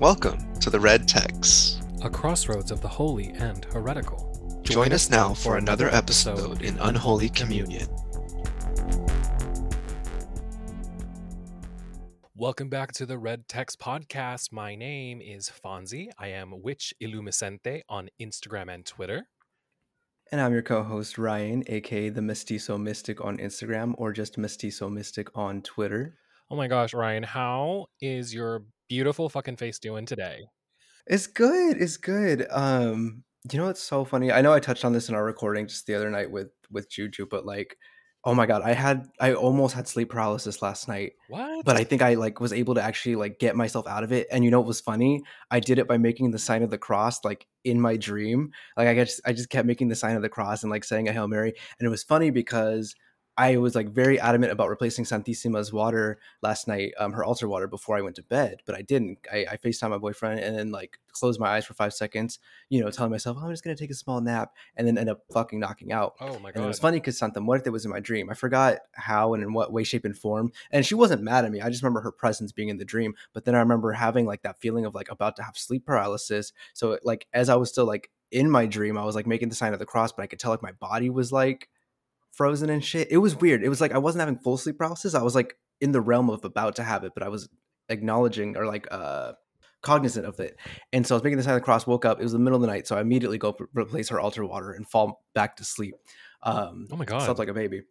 Welcome to the Red Text. a crossroads of the holy and heretical. Join us now for another episode in Unholy Communion. Welcome back to the Red Text Podcast. My name is Fonzie. I am Witch Illumiscente on Instagram and Twitter. And I'm your co-host Ryan, aka the Mestizo Mystic on Instagram, or just Mestizo Mystic on Twitter. Oh my gosh, Ryan, how is your beautiful fucking face doing today? It's good. It's good. Um, you know what's so funny? I know I touched on this in our recording just the other night with with Juju, but like, oh my god, I had I almost had sleep paralysis last night, What? but I think I like was able to actually like get myself out of it. And you know what was funny? I did it by making the sign of the cross like in my dream. Like I just I just kept making the sign of the cross and like saying a Hail Mary. And it was funny because I was like very adamant about replacing Santissima's water last night, um, her altar water, before I went to bed, but I didn't. I, I FaceTime my boyfriend and then like closed my eyes for five seconds, you know, telling myself, oh, I'm just gonna take a small nap, and then end up fucking knocking out. oh my God. And it was funny because Santa Muerte was in my dream. I forgot how and in what way, shape, and form. And she wasn't mad at me. I just remember her presence being in the dream. But then I remember having like that feeling of like about to have sleep paralysis. So like as I was still like in my dream, I was like making the sign of the cross, but I could tell like my body was like frozen and shit. It was weird. It was like I wasn't having full sleep paralysis. I was like in the realm of about to have it, but I was acknowledging or like uh cognizant of it. And so I was making the sign of the cross, woke up. It was the middle of the night, so I immediately go p- replace her altar water and fall back to sleep. Um, Oh my God. slept like a baby.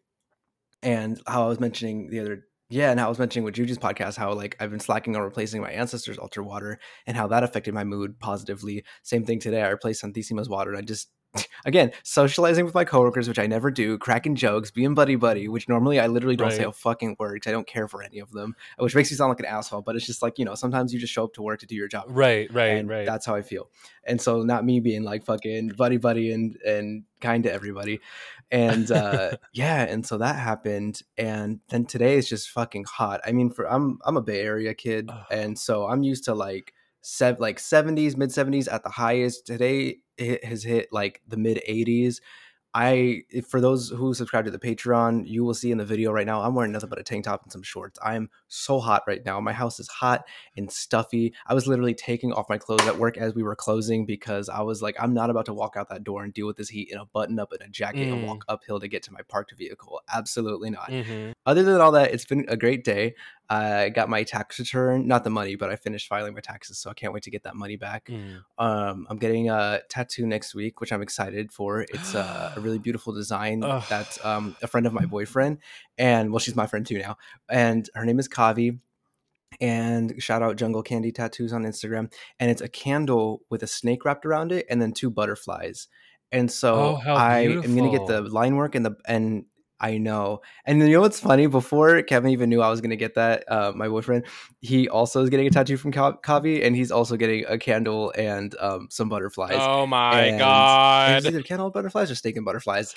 And how I was mentioning the other, yeah, and how I was mentioning with Juju's podcast, how like I've been slacking on replacing my ancestors' altar water and how that affected my mood positively. Same thing today. I replaced Santissima's water and I just again socializing with my coworkers, which I never do, cracking jokes, being buddy buddy, which normally I literally don't say a fucking word 'cause I don't care for any of them, which makes me sound like an asshole. But it's just like you know, sometimes you just show up to work to do your job Right, right, and right. that's how I feel. And so not me being like fucking buddy buddy and and kind to everybody. And uh yeah, and so that happened and then today is just fucking hot. I mean for I'm I'm a Bay Area kid and so I'm used to like sev- like 70s, mid 70s at the highest. Today it has hit like the mid 80s. I if- for those who subscribe to the Patreon, you will see in the video right now I'm wearing nothing but a tank top and some shorts. I'm so hot right now. My house is hot and stuffy. I was literally taking off my clothes at work as we were closing because I was like, I'm not about to walk out that door and deal with this heat in a button up and a jacket and Mm. walk uphill to get to my parked vehicle. Absolutely not. Mhm. Other than all that, it's been a great day. I got my tax return, not the money, but I finished filing my taxes, so I can't wait to get that money back. Mm. Um, I'm getting a tattoo next week, which I'm excited for. It's a, a really beautiful design Ugh. that's um, a friend of my boyfriend, and well, she's my friend too now. And her name is Kavi. And shout out Jungle Candy Tattoos on Instagram. And it's a candle with a snake wrapped around it, and then two butterflies. And so Oh, I am gonna get the line work and the and I know. And you know what's funny? Before Kevin even knew I was gonna get that, uh, my boyfriend, he also is getting a tattoo from Ka- Kavi, and he's also getting a candle and um, some butterflies. Oh my And- god. either candle butterflies or steak and butterflies.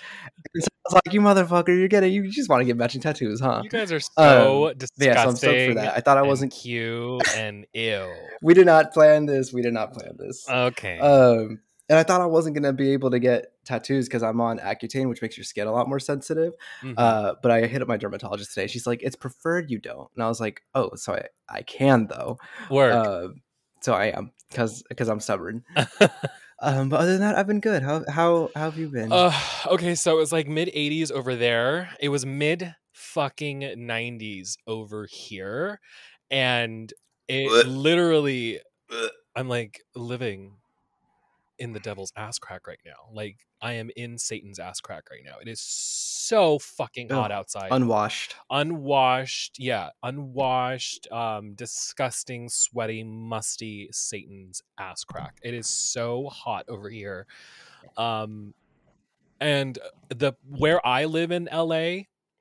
And so I was like, "You motherfucker, you're getting you just want to get matching tattoos, huh?" You guys are so disgusting. yeah, so I'm stoked for that. I thought I wasn't- cute and ew. We did not plan this. We did not plan this. Okay. Um, and I thought I wasn't gonna be able to get tattoos because I'm on Accutane, which makes your skin a lot more sensitive. Mhm. Uh, but I hit up my dermatologist today. She's like, "It's preferred you don't," and I was like, "Oh, so I, I can though." Work. Uh, so I am because because I'm stubborn. Um, but other than that, I've been good. How how, how have you been? Uh, okay, so it was like mid 80s over there. It was mid fucking 90s over here. And it literally, I'm like living in the devil's ass crack right now. Like, I am in Satan's ass crack right now. It is so fucking hot outside. Unwashed. unwashed yeah unwashed um disgusting sweaty musty satan's ass crack it is so hot over here um and the where i live in la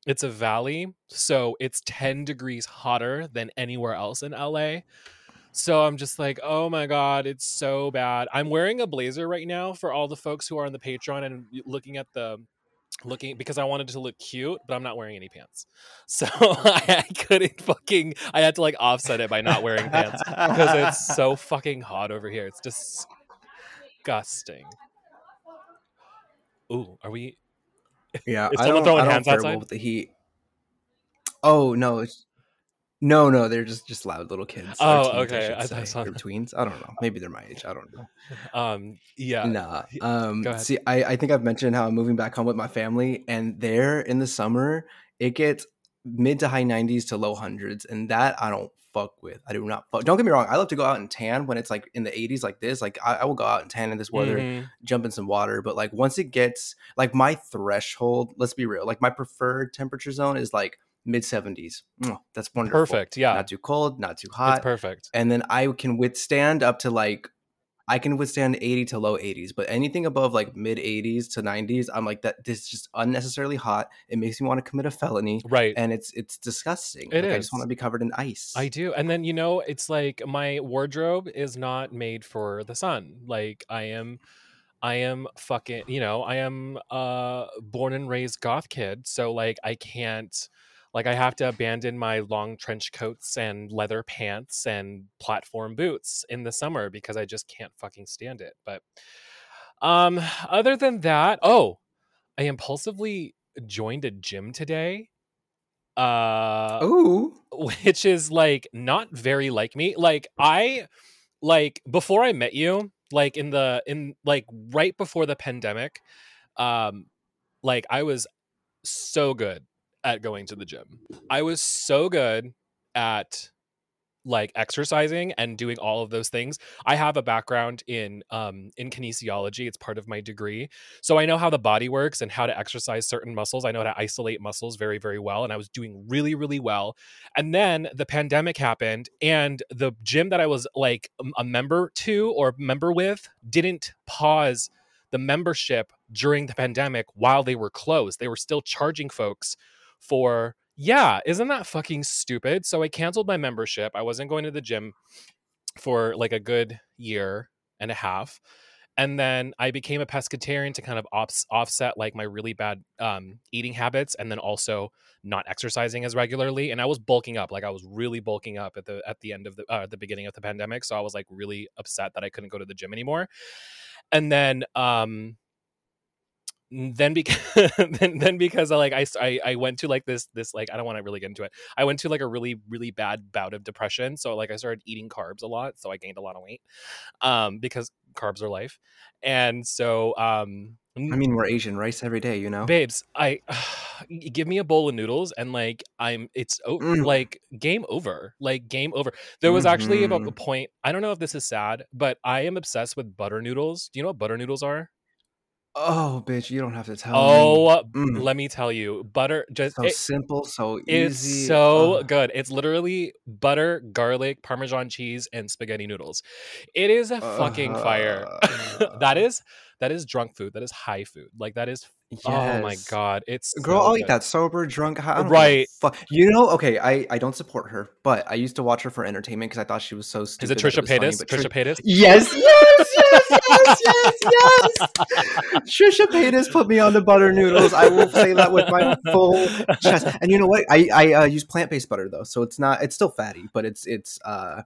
it's a valley so it's 10 degrees hotter than anywhere else in la so i'm just like oh my god it's so bad i'm wearing a blazer right now for all the folks who are on the patreon and looking at the looking because I wanted to look cute, but I'm not wearing any pants. So I, I couldn't fucking I had to like offset it by not wearing pants because it's so fucking hot over here. It's disgusting. Ooh, are we Yeah, Is I someone don't, throwing I don't hands outside? well with the heat. Oh no, it's No, no, they're just just loud little kids. Oh, okay, I I thought I saw- Or tweens. I don't know. Maybe they're my age. I don't know. Um, yeah, Nah. Um, see, I, I think I've mentioned how I'm moving back home with my family, and there in the summer, it gets mid to high 90s to low hundreds, and that I don't fuck with. I do not fuck. Don't get me wrong. I love to go out and tan when it's like in the 80s like this. Like I, I will go out and tan in this weather, Mhm. jump in some water. But like once it gets like my threshold, let's be real. Like my preferred temperature zone is like mid 70s. Mwah, That's wonderful. perfect. Yeah, Not too cold, not too it's hot perfect. and then I can withstand up to like I can withstand 80 to low 80s, but anything above like mid 80s to 90s, I'm like that this is just unnecessarily hot. It makes me want to commit a felony Right. and it's it's disgusting. It like, I just want to be covered in ice. I do. And then, you know, it's like my wardrobe is not made for the sun. Like I am I am fucking, you know, I am uh born and raised goth kid, so like I can't like I have to abandon my long trench coats and leather pants and platform boots in the summer because I just can't fucking stand it. But um other than that, oh, I impulsively joined a gym today. Uh Ooh. which is like not very like me like i like before i met you like in the in like right before the pandemic um like i was so good at going to the gym. I was so good at like exercising and doing all of those things. I have a background in um in kinesiology. It's part of my degree. So i know how the body works and how to exercise certain muscles. I know how to isolate muscles very very well and i was doing really really well. And then the pandemic happened and the gym that i was like a member to or member with didn't pause the membership during the pandemic while they were closed. They were still charging folks for yeah isn't that fucking stupid? So i canceled my membership. I wasn't going to the gym for like a good year and a half and then i became a pescatarian to kind of ops- offset like my really bad um, eating habits and then also not exercising as regularly and i was bulking up like i was really bulking up at the at the end of the uh, the beginning of the pandemic so i was like really upset that i couldn't go to the gym anymore and then um then because then, then because I like I I went to like this this like I don't want to really get into it. I went to like a really really bad bout of depression. So like I started eating carbs a lot, so I gained a lot of weight. Um because carbs are life. And so um I mean, we're Asian rice every day, you know? babes, I give me a bowl of noodles and like I'm it's o- Mm. like game over. Like game over. There was actually about Mhm. a point, I don't know if this is sad, but I am obsessed with butter noodles. Do you know what butter noodles are? Oh, bitch, you don't have to tell Oh, me. Mm. let me tell you, butter just So it- simple, so it's easy. so Ugh. good. It's literally butter, garlic, parmesan cheese, and spaghetti noodles. It is a fucking fire. that Uh. is that is drunk food. That is high food. Like that is oh my god. It's Girl, so I'll eat that sober, drunk. Right. Fuck. You know, okay, I, I don't support her, but I used to watch her for entertainment because I thought she was so stupid. Is it Trisha funny, Paytas? but Trisha Tri- Paytas? Yes, yes, yes, yes, yes, yes. Trisha Paytas put me on the butter noodles. I will say that with my full chest. And you know what? I I uh, use plant based butter though, so it's not. It's still fatty, but it's it's. uh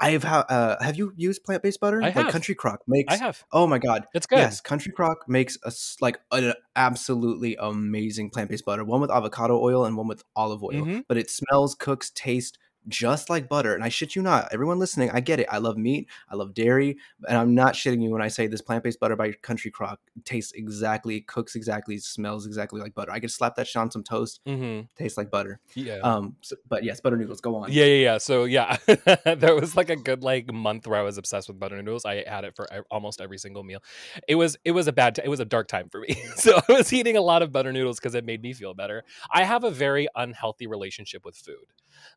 I've ha- uh, have you used plant based butter? I Like have. Country Crock makes. I have. Oh my god, It's good. Yes, Country Crock makes a like an absolutely amazing plant based butter. One with avocado oil and one with olive oil. Mhm. But it smells, cooks, tastes just like butter. And I shit you not, everyone listening, I get it. I love meat, I love dairy, and I'm not shitting you when I say this plant based butter by Country Crock tastes exactly, cooks exactly, smells exactly like butter. I could slap that shit on some toast, hmm tastes like butter. Yeah. Um, so- but yes, butter noodles. Go on. Yeah, yeah, yeah. So yeah, there was like a good like month where I was obsessed with butter noodles. I had it for almost every single meal. It was it was a bad t- it was a dark time for me. so I was eating a lot of butter noodles because it made me feel better. I have a very unhealthy relationship with food.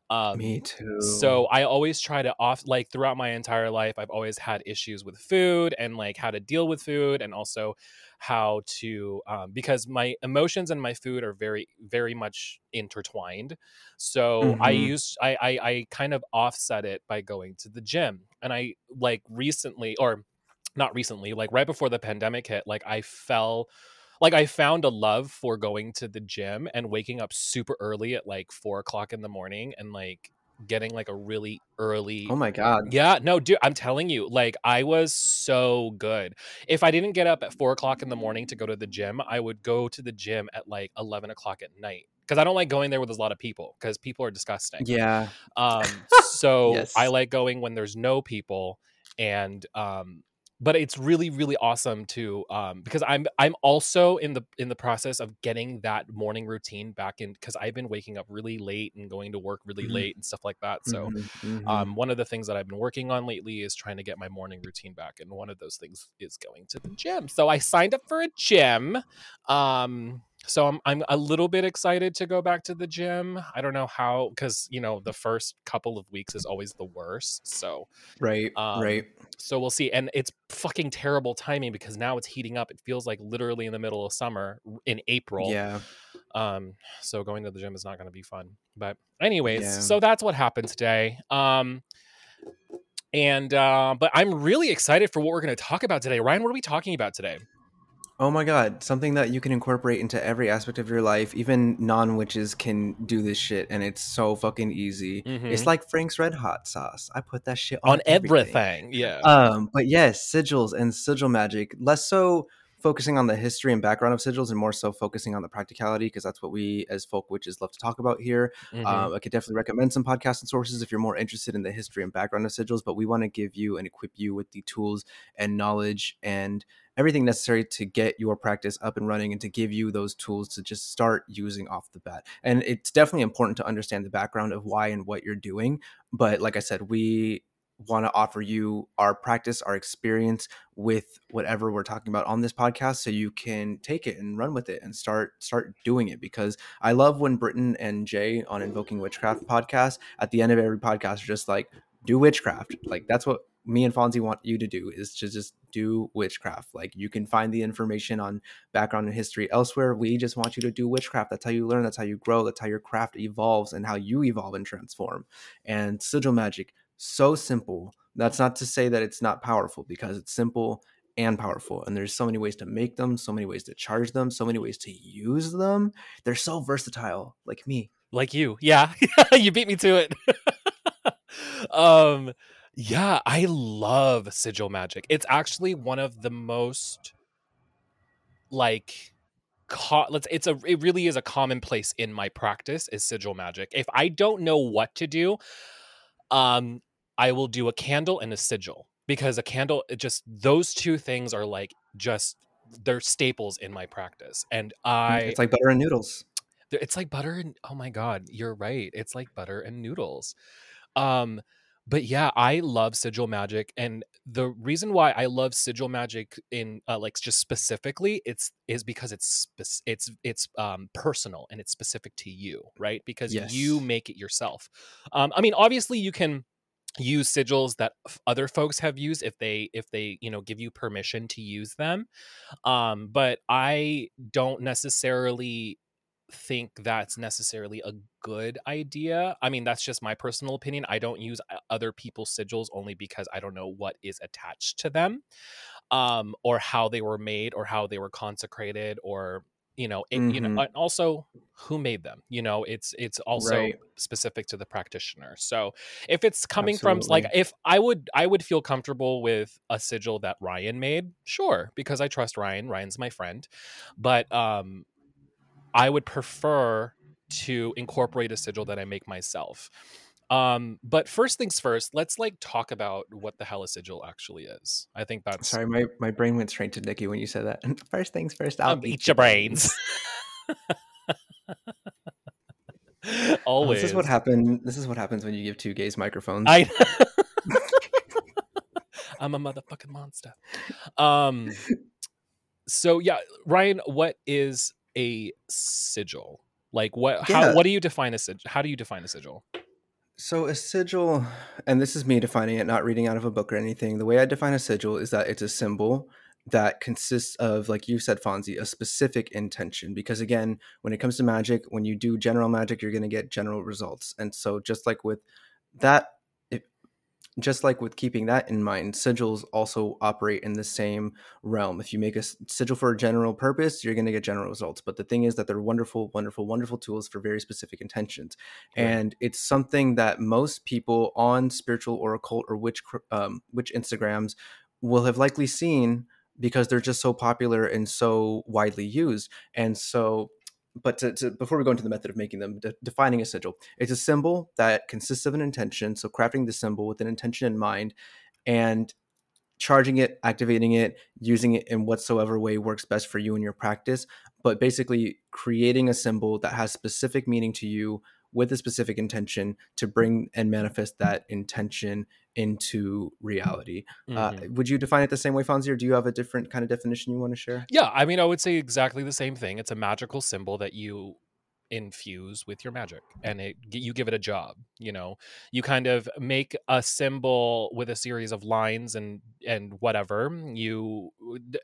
Um, Me too. so I always try to off like throughout my entire life, I've always had issues with food and like how to deal with food and also how to um, because my emotions and my food are very very much intertwined. So I Mhm. use I, I I kind of offset it by going to the gym and I like recently or not recently like right before the pandemic hit like I fell like I found a love for going to the gym and waking up super early at like four o'clock in the morning and like getting like a really early oh my god. yeah, no, dude, I'm telling you, like I was so good. If I didn't get up at four o'clock in the morning to go to the gym, I would go to the gym at like eleven o'clock at night because I don't like going there with a lot of people because people are disgusting. Yeah. Um, so Yes. I like going when there's no people, and um, but it's really really awesome to um because I'm I'm also in the in the process of getting that morning routine back in because I've been waking up really late and going to work really Mhm. late and stuff like that. So Mhm, mhm. um, one of the things that I've been working on lately is trying to get my morning routine back, and one of those things is going to the gym. So I signed up for a gym. Um, so I'm I'm a little bit excited to go back to the gym. I don't know how because you know the first couple of weeks is always the worst. So right. um, right. so we'll see. And it's fucking terrible timing because now it's heating up. It feels like literally in the middle of summer in April. Yeah. Um, so going to the gym is not going to be fun. But anyways, Yeah. so that's what happened today. Um, and uh, but I'm really excited for what we're going to talk about today. Ryan, what are we talking about today? Oh my god, something that you can incorporate into every aspect of your life. Even non-witches can do this shit and it's so fucking easy. It's Mhm. like Frank's Red Hot sauce. I put that shit on, On everything, yeah. Um, but yes, sigils and sigil magic. Less so focusing on the history and background of sigils, and more so focusing on the practicality, because that's what we as folk witches love to talk about here. Mhm. Uh, I could definitely recommend some podcasts and sources if you're more interested in the history and background of sigils. But we want to give you and equip you with the tools and knowledge and everything necessary to get your practice up and running and to give you those tools to just start using off the bat. And it's definitely important to understand the background of why and what you're doing. But like I said, we want to offer you our practice, our experience with whatever we're talking about on this podcast so you can take it and run with it and start start doing it because I love when Britton and Jay on Invoking Witchcraft podcast at the end of every podcast are just like do witchcraft. Like that's what me and Fonzie want you to do is to just do witchcraft. Like you can find the information on background and history elsewhere. We just want you to do witchcraft. That's how you learn, that's how you grow, that's how your craft evolves and how you evolve and transform. And sigil magic so simple. That's not to say that it's not powerful because it's simple and powerful. And there's so many ways to make them, so many ways to charge them, so many ways to use them. They're so versatile, like me. like you yeah you beat me to it um yeah i love sigil magic it's actually one of the most like co- let's it's a it really is a commonplace in my practice is sigil magic if i don't know what to do um i will do a candle and a sigil because a candle it just those two things are like just they're staples in my practice and i it's like butter and noodles. It's like butter and oh my god you're right it's like butter and noodles. Um but yeah i love sigil magic and the reason why i love sigil magic in uh, like just specifically it's is because it's it's it's um personal and it's specific to you right? Because you make it yourself. Um i mean obviously you can use sigils that other folks have used if they if they you know give you permission to use them um but i don't necessarily think that's necessarily a good idea. I mean, that's just my personal opinion. I don't use other people's sigils only because I don't know what is attached to them, um, or how they were made, or how they were consecrated, or you know, it, you know, and also who made them. You know, it's it's also Right. specific to the practitioner. So if it's coming from like, if I would I would feel comfortable with a sigil that Ryan made, sure, because I trust Ryan. Ryan's my friend, but um I would prefer to incorporate a sigil that I make myself. Um, but first things first, let's like talk about what the hell a sigil actually is. I think that's Sorry, my, my brain went straight to Nicki when you said that. First things first, I'll um, eat your brains. Oh, Always. This is what happened. This is what happens when you give two gays microphones. I I'm a motherfucking monster. Um so yeah, Ryan, what is a sigil? Like what how what do you define a sigil? How do you define a sigil? So a sigil, and this is me defining it, not reading out of a book or anything. The way I define a sigil is that it's a symbol that consists of, like you said, Fonzie, a specific intention. Because again, when it comes to magic, when you do general magic, you're going to get general results. And so, just like with that, just like with keeping that in mind, sigils also operate in the same realm. If you make a sigil for a general purpose, you're going to get general results. But the thing is that they're wonderful, wonderful, wonderful tools for very specific intentions Right. and it's something that most people on spiritual or occult or witch um, witch Instagrams will have likely seen because they're just so popular and so widely used. And so but to, to, before we go into the method of making them, de- defining a sigil, it's a symbol that consists of an intention. So crafting the symbol with an intention in mind, and charging it, activating it, using it in whatsoever way works best for you in your practice. But basically, creating a symbol that has specific meaning to you with a specific intention to bring and manifest that intention into reality. Uh, Mhm. Uh, would you define it the same way, Fonzie, or do you have a different kind of definition you want to share? Yeah, I mean, I would say exactly the same thing. It's a magical symbol that you infuse with your magic and it you give it a job you know you kind of make a symbol with a series of lines and and whatever you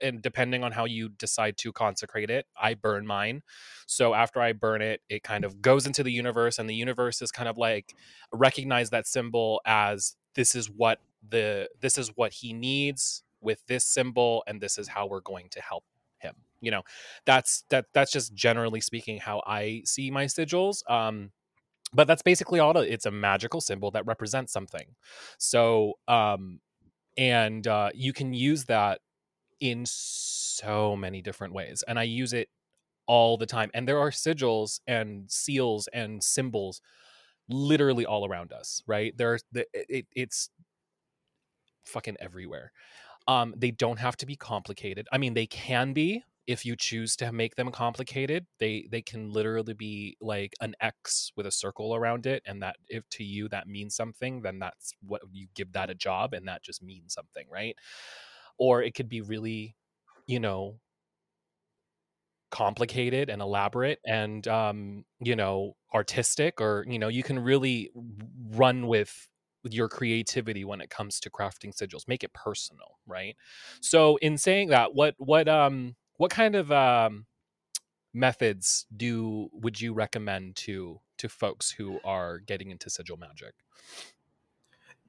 and depending on how you decide to consecrate it i burn mine so after i burn it it kind of goes into the universe and the universe is kind of like recognize that symbol as this is what the this is what he needs with this symbol and this is how we're going to help him you know? That's that that's just generally speaking how i see my sigils um but that's basically all it's a magical symbol that represents something. So um and uh you can use that in so many different ways and i use it all the time and there are sigils and seals and symbols literally all around us right? There's the, it, it's fucking everywhere. Um they don't have to be complicated. I mean they can be if you choose to make them complicated. They they can literally be like an x with a circle around it and that if to you that means something then that's what you give that a job and that just means something right? Or it could be really you know complicated and elaborate and um you know artistic or you know you can really run with your creativity when it comes to crafting sigils make it personal right? So in saying that what what um what kind of um methods do would you recommend to to folks who are getting into sigil magic?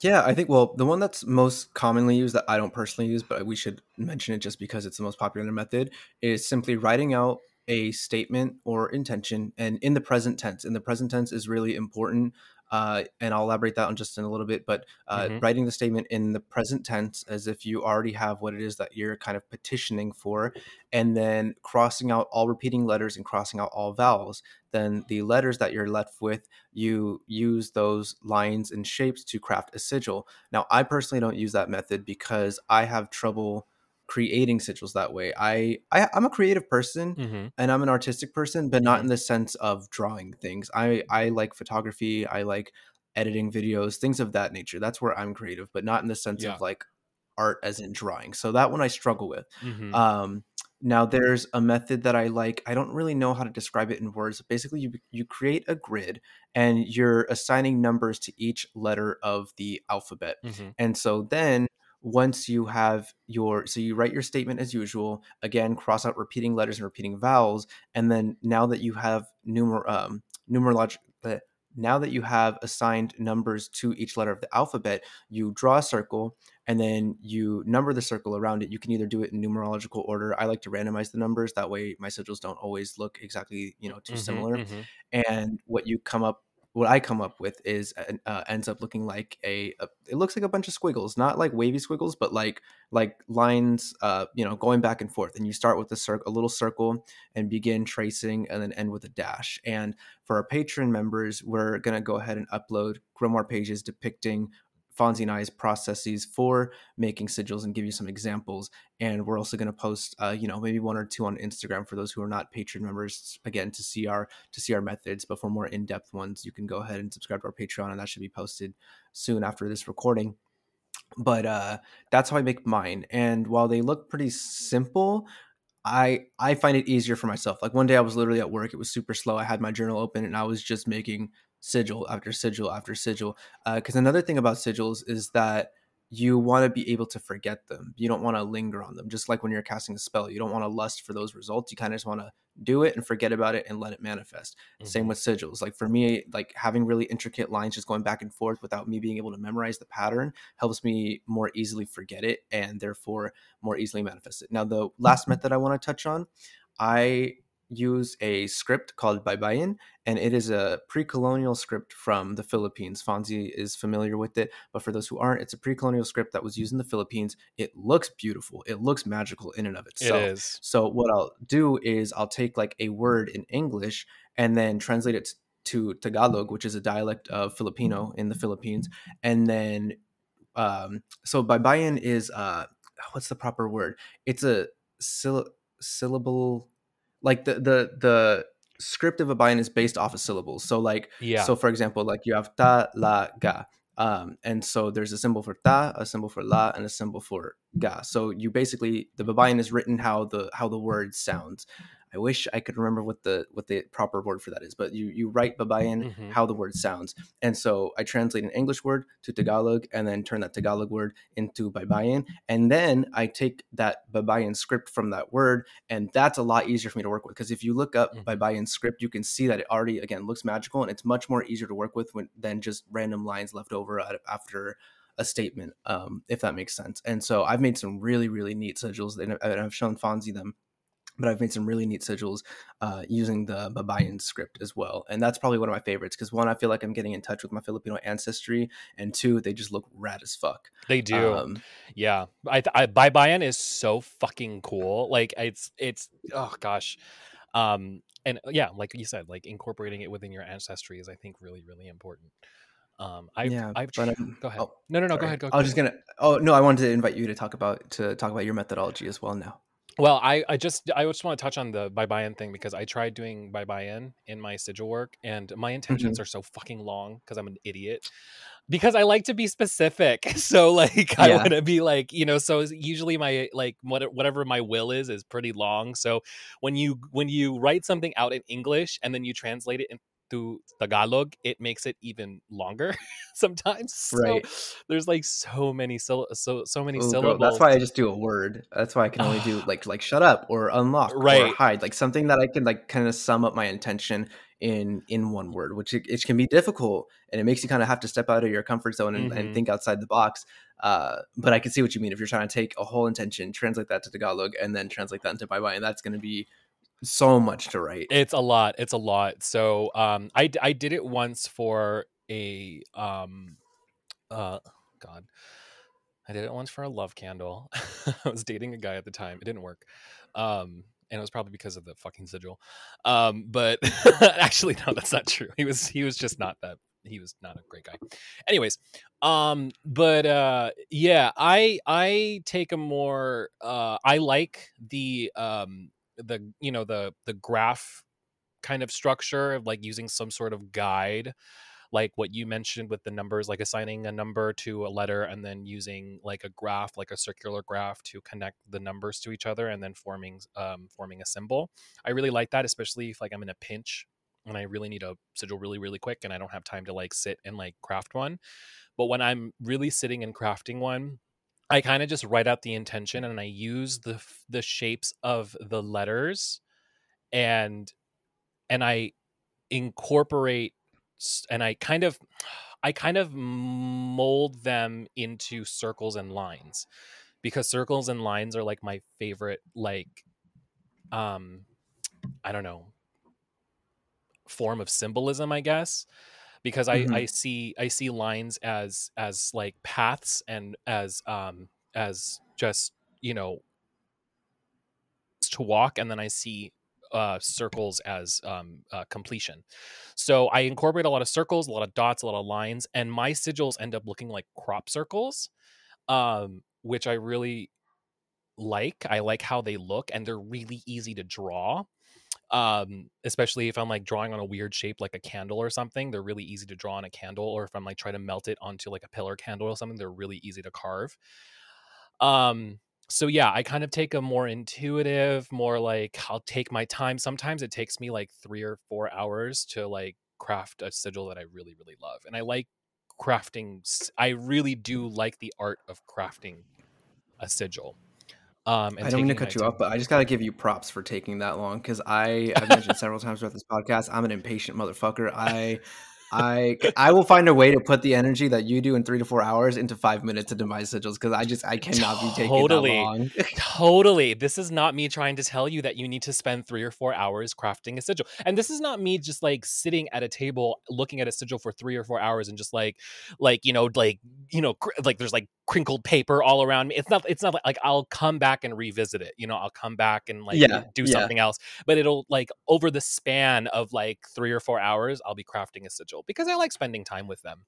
Yeah, I think well, the one that's most commonly used that I don't personally use, but we should mention it just because it's the most popular method, is simply writing out a statement or intention and in the present tense. And the present tense is really important. Uh, and I'll elaborate that on just in a little bit, but uh, Mhm. writing the statement in the present tense as if you already have what it is that you're kind of petitioning for, and then crossing out all repeating letters and crossing out all vowels. Then the letters that you're left with you use those lines and shapes to craft a sigil. Now, I personally don't use that method because I have trouble creating sigils that way. I, I I'm a creative person mm-hmm. and I'm an artistic person, but not Mhm. in the sense of drawing things. I I like photography. I like editing videos, things of that nature. That's where I'm creative, but not in the sense Yeah. of like art as in drawing. So that one I struggle with. Mm-hmm. Um, now there's a method that I like. I don't really know how to describe it in words. Basically, you you create a grid and you're assigning numbers to each letter of the alphabet. mm-hmm. And so then once you have your so you write your statement as usual, again cross out repeating letters and repeating vowels, and then now that you have numer um numerologic uh, now that you have assigned numbers to each letter of the alphabet, you draw a circle and then you number the circle around it. You can either do it in numerological order. I like to randomize the numbers that way my sigils don't always look exactly, you know, too Mhm, similar mhm. and what you come up what i come up with is uh, ends up looking like a, a it looks like a bunch of squiggles not like wavy squiggles but like like lines uh you know going back and forth and you start with a circle a little circle and begin tracing and then end with a dash and for our Patreon members we're to go ahead and upload grimoire pages depicting Fonzie and I's processes for making sigils and give you some examples. And we're also going to post, uh, you know, maybe one or two on Instagram for those who are not Patreon members, again to see our to see our methods. But for more in depth ones, you can go ahead and subscribe to our Patreon, and that should be posted soon after this recording. But uh, that's how I make mine. And while they look pretty simple, I I find it easier for myself. Like one day I was literally at work, it was super slow. I had my journal open and I was just making sigil after sigil after sigil. Because another thing about sigils is that you want to be able to forget them. You don't want to linger on them. Just like when you're casting a spell, you don't want to lust for those results. You kind of just want to do it and forget about it and let it manifest. Same Mhm. with sigils. Like for me, like having really intricate lines just going back and forth without me being able to memorize the pattern helps me more easily forget it and therefore more easily manifest it. Now, the last method I want to touch on, I use a script called Baybayin, and it is a pre-colonial script from the Philippines. Fonzie is familiar with it, but for those who aren't, it's a pre-colonial script that was used in the Philippines. It looks beautiful. It looks magical in and of itself. It is. So what I'll do is I'll take like a word in English and then translate it to Tagalog, which is a dialect of Filipino in the Philippines, and then um, so Baybayin is uh, what's the proper word? It's a syll- syllable like the the the script of a Baybayin is based off of syllables. So like Yeah. so for example, like you have ta la ga. Um, and so there's a symbol for ta, a symbol for la, and a symbol for ga. So you basically the Baybayin is written how the how the word sounds. I wish I could remember what the what the proper word for that is, but you you write Baybayin Mhm. how the word sounds. And so I translate an English word to Tagalog and then turn that Tagalog word into Baybayin. And then I take that Baybayin script from that word and that's a lot easier for me to work with because if you look up Mhm. Baybayin script, you can see that it already again looks magical and it's much more easier to work with when, than just random lines left over after a statement, um, if that makes sense. And so I've made some really really neat sigils and I've shown Fonzie them. But I've made some really neat sigils uh, using the Baybayin script as well, and that's probably one of my favorites because one, I feel like I'm getting in touch with my Filipino ancestry, and two, they just look rad as fuck. They do. Um, Yeah, I, I Baybayin is so fucking cool. Like it's it's oh gosh, um, and yeah, like you said, like incorporating it within your ancestry is I think really really important. Um, I've yeah, I've but um, go ahead. oh, no, no, no, go ahead. Go. I was just gonna. Oh no, I wanted to invite you to talk about to talk about your methodology as well now. Well, I, I just I just want to touch on the Baybayin thing because I tried doing Baybayin in in my sigil work and my intentions mm-hmm. are so fucking long because I'm an idiot. Because I like to be specific. So like I Yeah. want to be like, you know, so usually my like what whatever my will is is pretty long. So when you when you write something out in English and then you translate it into Tagalog, it makes it even longer sometimes. So Right. there's like so many syll- so so many Ooh, girl, syllables. that's why I just do a word. That's why I can only do like like shut up or unlock or Right. hide, like something that I can like kind of sum up my intention in in one word, which it, it can be difficult and it makes you kind of have to step out of your comfort zone and, and Mhm. think outside the box. Uh, but I can see what you mean if you're trying to take a whole intention, translate that to Tagalog, and then translate that into Bye Bye, and that's going to be so much to write. It's a lot. It's a lot. So um I I did it once for a um uh god. I did it once for a love candle. I was dating a guy at the time. It didn't work. Um and it was probably because of the fucking sigil. Um but actually no, that's not true. He was he was just not that he was not a great guy. Anyways, um but uh yeah, I I take a more uh I like the um the you know the the graph kind of structure of like using some sort of guide like what you mentioned with the numbers like assigning a number to a letter and then using like a graph like a circular graph to connect the numbers to each other and then forming um, forming a symbol. I really like that especially if like i'm in a pinch and i really need a sigil really really quick and i don't have time to like sit and like craft one. But when i'm really sitting and crafting one i kind of just write out the intention and i use the the shapes of the letters and and I incorporate and I kind of I kind of mold them into circles and lines because circles and lines are like my favorite like um I don't know form of symbolism I guess because I Mhm. I see I see lines as as like paths and as um as just you know to walk and then I see uh, circles as um, uh, completion. So I incorporate a lot of circles, a lot of dots, a lot of lines, and my sigils end up looking like crop circles, um, which I really like. I like how they look, and they're really easy to draw. Um, especially if I'm like drawing on a weird shape like a candle or something, they're really easy to draw on a candle. Or if I'm like trying to melt it onto like a pillar candle or something, they're really easy to carve. Um, so yeah, I kind of take a more intuitive, more like I'll take my time. Sometimes it takes me like three or four hours to like craft a sigil that I really, really love. And I like crafting, i really do like the art of crafting a sigil. Um, and I don't mean to cut you off, but I just got to give you props for taking that long because I have mentioned several times throughout this podcast I'm an impatient motherfucker. I I I will find a way to put the energy that you do in three to four hours into five minutes into my sigils because I just I cannot be taking Totally. that long. totally. This is not me trying to tell you that you need to spend three or four hours crafting a sigil. And this is not me just like sitting at a table looking at a sigil for three or four hours and just like, like, you know, like, you know, like there's like crinkled paper all around me. It's not, it's not like, like I'll come back and revisit it. You know, I'll come back and like Yeah, do yeah. something else. But it'll like over the span of like three or four hours, I'll be crafting a sigil because I like spending time with them.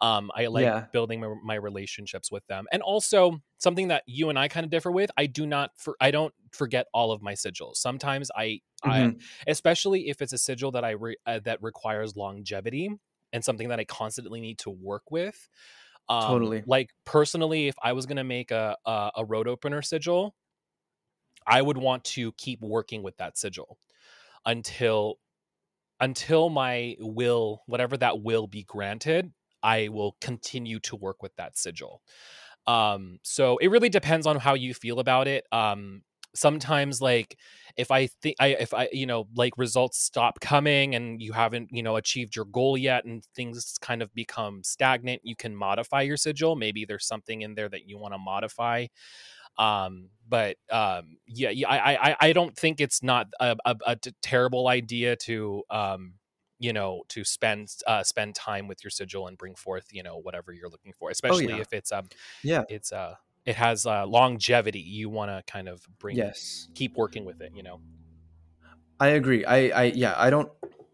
Um, I like Yeah. building my, my relationships with them, and also something that you and I kind of differ with. I do not for I don't forget all of my sigils. Sometimes I, I Mhm. especially if it's a sigil that I re, uh, that requires longevity and something that I constantly need to work with. Um, Totally. Like personally, if I was gonna make a, a a road opener sigil, I would want to keep working with that sigil until until my will whatever that will be granted i will continue to work with that sigil um so it really depends on how you feel about it um sometimes like if i think i if i you know like results stop coming and you haven't you know achieved your goal yet and things kind of become stagnant you can modify your sigil maybe there's something in there that you want to modify um but um yeah, yeah I, I i don't think it's not a a terrible idea to um you know to spend uh spend time with your sigil and bring forth you know whatever you're looking for especially yeah. if it's um Yeah. it's uh it has uh longevity you want to kind of bring Yes. keep working with it you know I agree. I, I yeah, I don't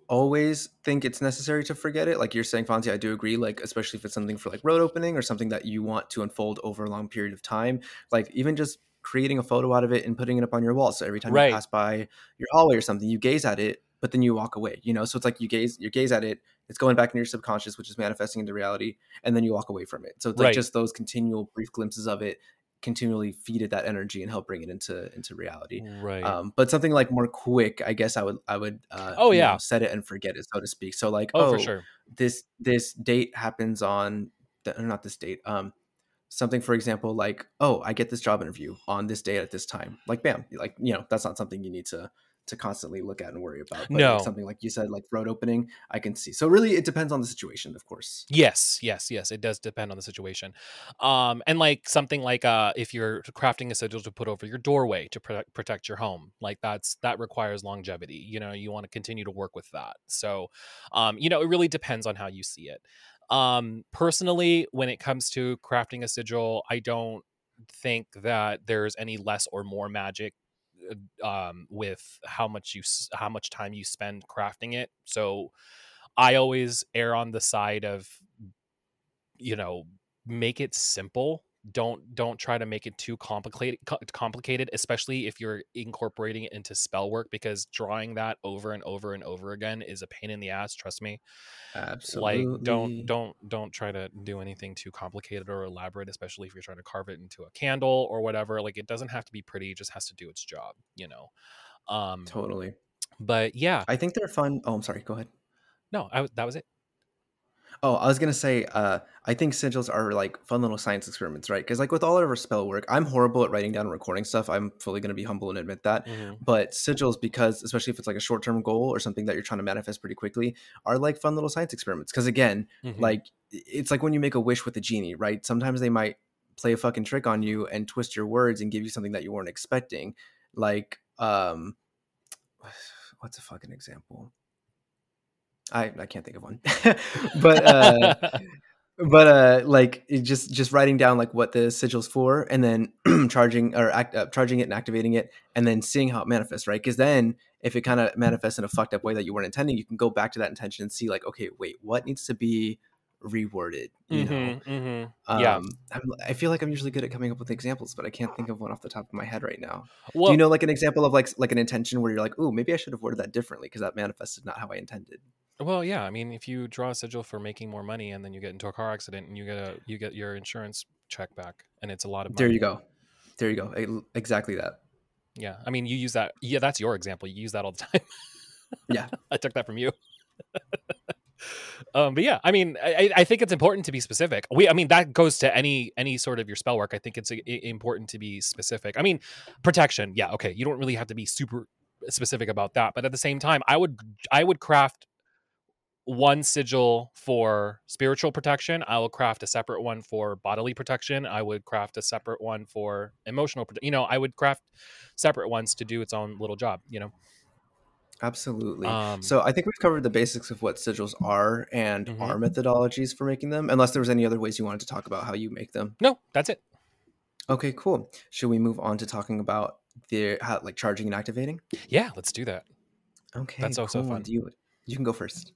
always think it's necessary to forget it. Like you're saying, Fonzie, I do agree. Like, especially if it's something for like road opening or something that you want to unfold over a long period of time. Like even just creating a photo out of it and putting it up on your wall. So every time Right. you pass by your hallway or something, you gaze at it, but then you walk away. You know, so it's like you gaze, you gaze at it, it's going back in your subconscious, which is manifesting into reality, and then you walk away from it. So it's like just those continual brief glimpses of it continually feed it that energy and help bring it into into reality right um, but something like more quick i guess i would i would uh, Oh, you know, yeah. set it and forget it so to speak so like oh, oh, for sure this this date happens on the, not this date um something for example like oh i get this job interview on this date at this time like bam like you know that's not something you need to to constantly look at and worry about but No. like something like you said like road opening i can see so really it depends on the situation of course Yes, yes, yes. It does depend on the situation. Um, and like something like uh, if you're crafting a sigil to put over your doorway to protect protect your home, like that's that requires longevity. You know, you want to continue to work with that. So, um, you know, it really depends on how you see it. Um, personally, when it comes to crafting a sigil, I don't think that there's any less or more magic um, with how much you how much time you spend crafting it. So I always err on the side of you know make it simple don't don't try to make it too complicated complicated especially if you're incorporating it into spell work because drawing that over and over and over again is a pain in the ass trust me. Absolutely like don't don't don't try to do anything too complicated or elaborate especially if you're trying to carve it into a candle or whatever like it doesn't have to be pretty it just has to do its job you know? Um totally. but yeah. I think they're fun oh i'm sorry go ahead. No I, that was it Oh, I was gonna say, uh, I think sigils are like fun little science experiments, right? Because like with all of our spell work, I'm horrible at writing down and recording stuff. I'm fully gonna be humble and admit that. Mhm. But sigils, because especially if it's like a short term goal or something that you're trying to manifest pretty quickly, are like fun little science experiments. Because again, Mhm. like it's like when you make a wish with a genie, right? Sometimes they might play a fucking trick on you and twist your words and give you something that you weren't expecting. Like, um, what's a fucking example? I I can't think of one, but uh, but uh like just just writing down like what the sigil's for and then charging or act, uh, charging it and activating it and then seeing how it manifests right? Because then if it kind of manifests in a fucked up way that you weren't intending you can go back to that intention and see like okay wait what needs to be reworded you know? Mhm, mhm. um, Yeah. I'm, i feel like i'm usually good at coming up with examples but i can't think of one off the top of my head right now. Well, do you know like an example of like like an intention where you're like oh maybe i should have worded that differently because that manifested not how i intended Well, yeah. I mean, if you draw a sigil for making more money, and then you get into a car accident, and you get a you get your insurance check back, and it's a lot of money. there you go there you go exactly that Yeah. I mean, you use that. Yeah, that's your example. You use that all the time. Yeah. I took that from you. um, but yeah, I mean, I, I think it's important to be specific. We, I mean, that goes to any any sort of your spell work. I think it's i- important to be specific. I mean, protection. Yeah, okay. You don't really have to be super specific about that, but at the same time, I would I would craft one sigil for spiritual protection. I will craft a separate one for bodily protection. I would craft a separate one for emotional. prote- You know, I would craft separate ones to do its own little job. You know. Absolutely. Um, So I think we've covered the basics of what sigils are and Mhm. our methodologies for making them. Unless there was any other ways you wanted to talk about how you make them. no, that's it. Okay, cool. Should we move on to talking about the how, like charging and activating? Yeah, let's do that. Okay, That's also cool. fun. Do you you can go first.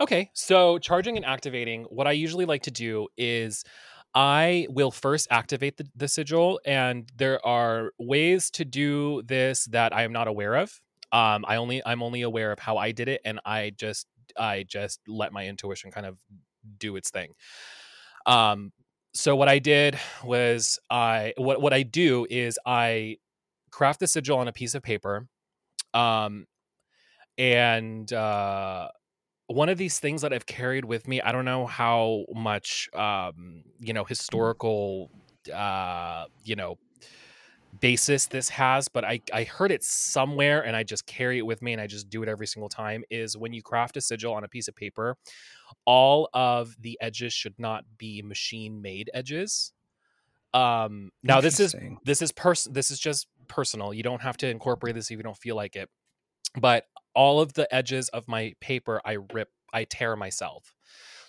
Okay, so charging and activating, what I usually like to do is I will first activate the, the sigil, and there are ways to do this that I am not aware of. Um, I only I'm only aware of how I did it, and I just I just let my intuition kind of do its thing. Um, so what I did was I what what I do is I craft the sigil on a piece of paper, um, and uh, one of these things that I've carried with me. I don't know how much um, you know historical uh, you know basis this has, but I I heard it somewhere and I just carry it with me and I just do it every single time. Is when you craft a sigil on a piece of paper, all of the edges should not be machine made edges. Um, now this is this is pers- this is just personal. You don't have to incorporate this if you don't feel like it. But all of the edges of my paper I rip I tear myself.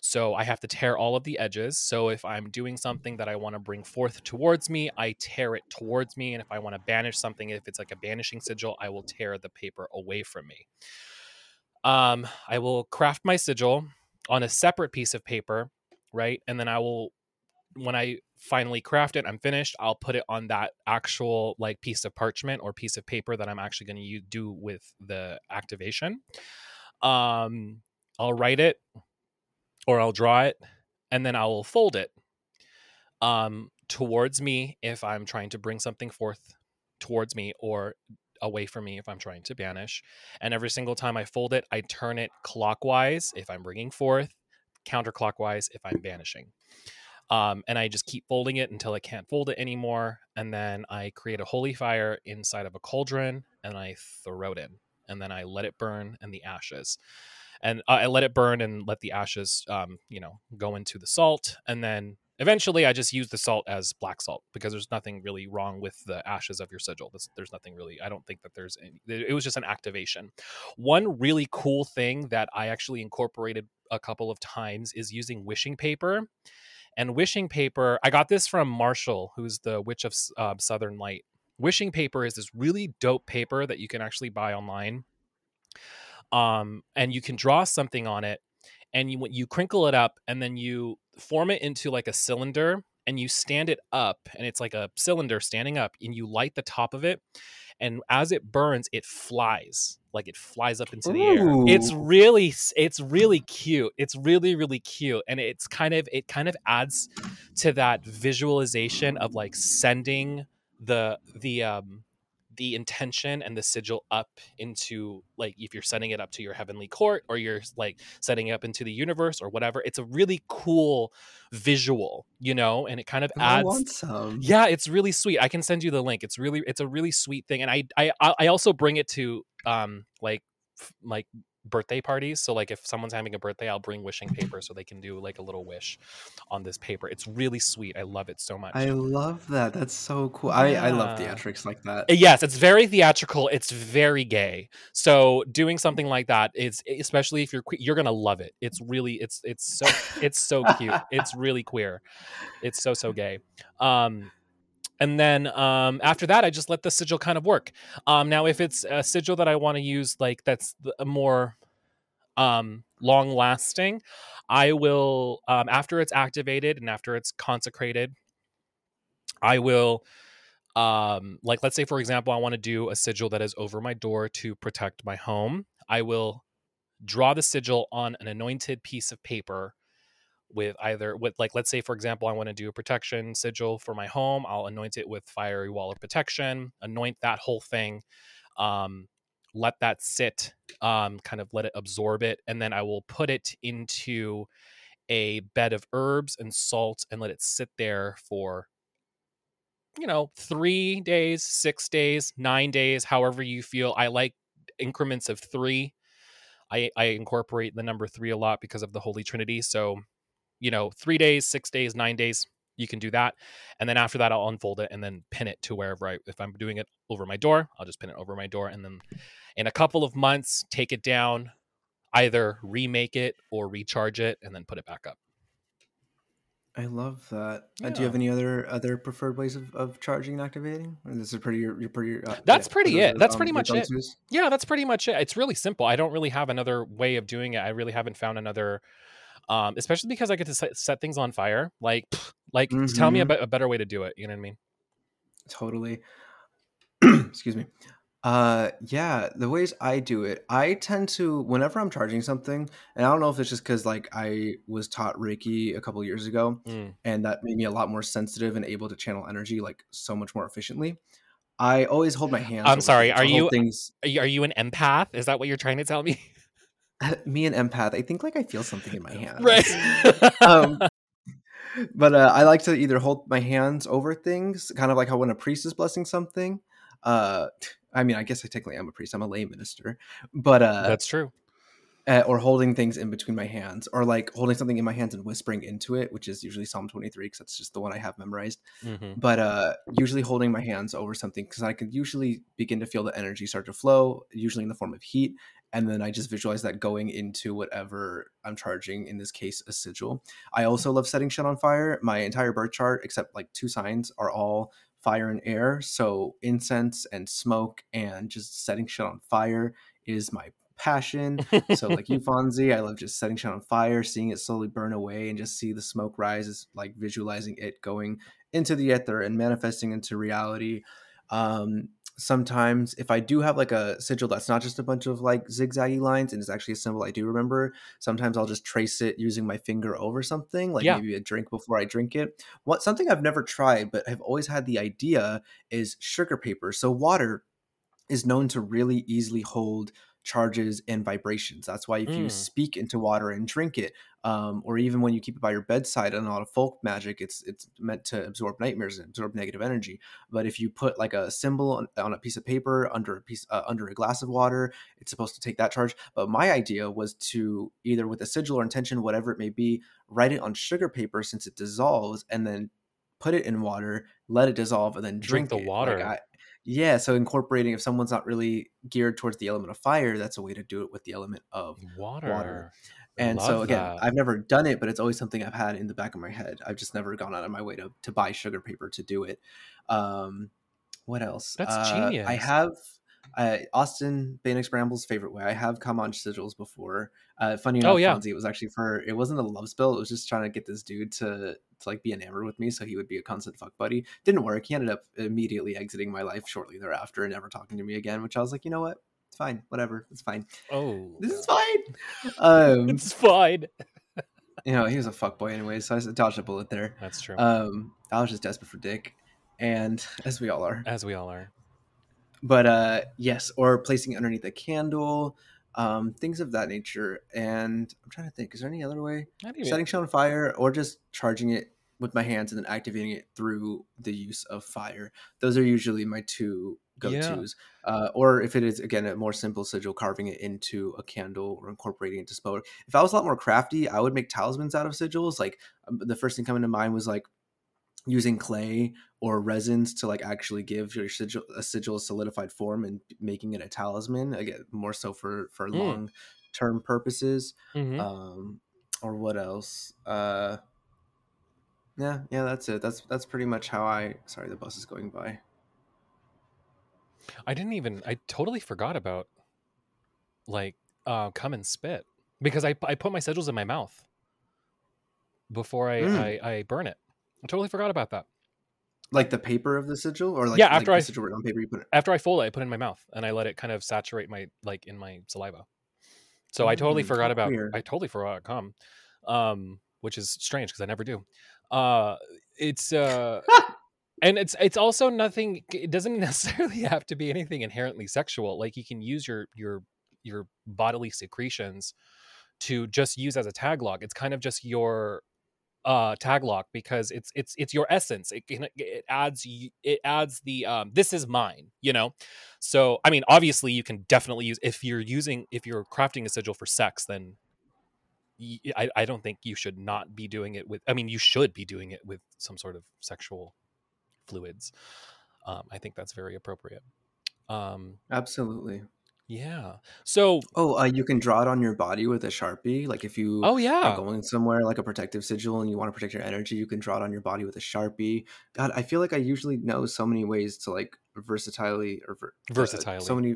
So I have to tear all of the edges. So if I'm doing something that I want to bring forth towards me, I tear it towards me. And if I want to banish something, if it's like a banishing sigil, I will tear the paper away from me. Um, I will craft my sigil on a separate piece of paper, right? And then I will, when I finally craft it, I'm finished. I'll put it on that actual like piece of parchment or piece of paper that I'm actually going to do with the activation. Um, I'll write it or I'll draw it and then I will fold it um, towards me if I'm trying to bring something forth towards me or away from me if I'm trying to banish. And every single time I fold it, I turn it clockwise if I'm bringing forth, counterclockwise if I'm banishing. Um, and I just keep folding it until I can't fold it anymore. And then I create a holy fire inside of a cauldron and I throw it in. And then I let it burn and the ashes. And I let it burn and let the ashes, um, you know, go into the salt. And then eventually I just use the salt as black salt because there's nothing really wrong with the ashes of your sigil. There's, there's nothing really, I don't think that there's any, it was just an activation. One really cool thing that I actually incorporated a couple of times is using wishing paper. And wishing paper, I got this from Marshall, who's the Witch of uh, Southern Light. Wishing paper is this really dope paper that you can actually buy online. Um, and you can draw something on it, and you you crinkle it up, and then you form it into like a cylinder, and you stand it up, and it's like a cylinder standing up, and you light the top of it, and as it burns, it flies like it flies up into the air. It's really it's really cute. It's really really cute, and it's kind of it kind of adds to that visualization of like sending the the um the intention and the sigil up into like if you're sending it up to your heavenly court or you're like setting it up into the universe or whatever it's a really cool visual you know and it kind of I adds want some. yeah it's really sweet i can send you the link it's really it's a really sweet thing and i i i also bring it to um like like birthday parties so like if someone's having a birthday i'll bring wishing paper so they can do like a little wish on this paper it's really sweet i love it so much I love that. That's so cool. I, I love theatrics like that. Uh, yes it's very theatrical it's very gay so doing something like that is especially if you're que- you're gonna love it it's really it's it's so it's so cute it's really queer it's so so gay um and then um, after that i just let the sigil kind of work. Um, now if it's a sigil that i want to use like that's a more um, long lasting i will um, after it's activated and after it's consecrated i will um like let's say for example i want to do a sigil that is over my door to protect my home i will draw the sigil on an anointed piece of paper with either with like let's say for example i want to do a protection sigil for my home i'll anoint it with fiery wall of protection anoint that whole thing um let that sit um kind of let it absorb it and then i will put it into a bed of herbs and salt and let it sit there for you know, three days, six days, nine days, however you feel. I like increments of three. I I incorporate the number three a lot because of the Holy Trinity. So, you know, three days, six days, nine days, you can do that, and then after that, I'll unfold it and then pin it to wherever I. If I'm doing it over my door, I'll just pin it over my door, and then in a couple of months, take it down, either remake it or recharge it, and then put it back up. I love that. Uh, do you have any other other preferred ways of, of charging and activating? Or this is pretty your, your pretty. Uh, That's yeah, pretty it. are, That's um, pretty much it. Yeah, that's pretty much it. It's really simple. I don't really have another way of doing it. I really haven't found another, um, especially because I get to set, set things on fire. Like, like tell me Mhm. about a better way to do it. You know what I mean? Totally. Excuse me. Uh yeah, the ways I do it, I tend to whenever I'm charging something, and I don't know if it's just because like I was taught Reiki a couple years ago, Mm. and that made me a lot more sensitive and able to channel energy like so much more efficiently. I always hold my hands. I'm sorry, are you- things? Are you, are you an empath? Is that what you're trying to tell me? Me an empath. I think like I feel something in my hands. right. um, but uh, I like to either hold my hands over things, kind of like how when a priest is blessing something. Uh, I mean, I guess I technically am a priest. I'm a lay minister, but uh, That's true. uh, or holding things in between my hands, or like holding something in my hands and whispering into it, which is usually Psalm 23 because that's just the one I have memorized. hmm But uh, usually holding my hands over something because I can usually begin to feel the energy start to flow, usually in the form of heat, and then I just visualize that going into whatever I'm charging. In this case, a sigil. I also love setting shit on fire. My entire birth chart, except like two signs, are all fire and air. So incense and smoke and just setting shit on fire is my passion. So like you, Fonzie, I love just setting shit on fire, seeing it slowly burn away, and just see the smoke rise. Is like visualizing it going into the ether and manifesting into reality. Um, sometimes if I do have like a sigil that's not just a bunch of like zigzaggy lines and it's actually a symbol I do remember, sometimes I'll just trace it using my finger over something, like Yeah. maybe a drink before I drink it. What something I've never tried but I've always had the idea is sugar paper. So water is known to really easily hold charges and vibrations. That's why if you Mm. speak into water and drink it, um, or even when you keep it by your bedside in a lot of folk magic, it's it's meant to absorb nightmares and absorb negative energy. But if you put like a symbol on, on a piece of paper under a piece uh, under a glass of water, it's supposed to take that charge. But my idea was to either with a sigil or intention, whatever it may be, write it on sugar paper since it dissolves, and then put it in water, let it dissolve, and then Drink drink, the it. Like, water. I- yeah, so incorporating if someone's not really geared towards the element of fire, that's a way to do it with the element of Water. and so again, that. I've never done it, but it's always something I've had in the back of my head. I've just never gone out of my way to to buy sugar paper to do it. Um, what else? That's Uh, I have uh, Austin Osman Spare's favorite way. I have come on sigils before. Uh, funny enough, Oh, yeah. Fonzie, it was actually for it wasn't a love spell. It was just trying to get this dude to to like be enamored with me, so he would be a constant fuck buddy. Didn't work. He ended up immediately exiting my life shortly thereafter and never talking to me again. Which I was like, you know what? It's fine. Whatever. It's fine. oh, This is fine. Um, it's fine. you know, he was a fuck boy anyway, so I dodged a bullet there. That's true. Um, I was just desperate for dick, and as we all are. As we all are. But uh, yes, or placing it underneath a candle, um, things of that nature. And I'm trying to think, is there any other way? Even- Setting shit on fire, or just charging it with my hands and then activating it through the use of fire. Those are usually my two go-tos. Uh, or if it is again a more simple sigil, carving it into a candle or incorporating it into spell. If I was a lot more crafty, I would make talismans out of sigils. Like um, the first thing coming to mind was like using clay or resins to like actually give your sigil a sigil a solidified form and making it a talisman. Again, more so for for Mm. long term purposes. Mhm. Um, or what else? Uh, yeah, yeah, that's it. That's that's pretty much how I. Sorry, the bus is going by. I didn't even. I totally forgot about like uh, come and spit because I I put my sigils in my mouth before I Mm. I, I burn it. I totally forgot about that. Like the paper of the sigil, or like Yeah, like after the I- sigil on paper, you put it. After I fold it, I put it in my mouth and I let it kind of saturate my like in my saliva. So I totally Mm, forgot about. weird. I totally forgot come, um, which is strange because I never do. Uh, it's uh. and it's it's also nothing it doesn't necessarily have to be anything inherently sexual like you can use your your your bodily secretions to just use as a tag lock it's kind of just your uh tag lock because it's it's it's your essence it can it adds it adds the um this is mine you know so i mean obviously you can definitely use if you're using if you're crafting a sigil for sex then I don't think you should not be doing it with i mean you should be doing it with some sort of sexual fluids um i think that's very appropriate um Absolutely. Yeah so Oh, uh, you can draw it on your body with a sharpie. Like if you oh are yeah going somewhere like a protective sigil and you want to protect your energy, you can draw it on your body with a sharpie. God, I feel like I usually know so many ways to like versatilely or ver- uh, so many.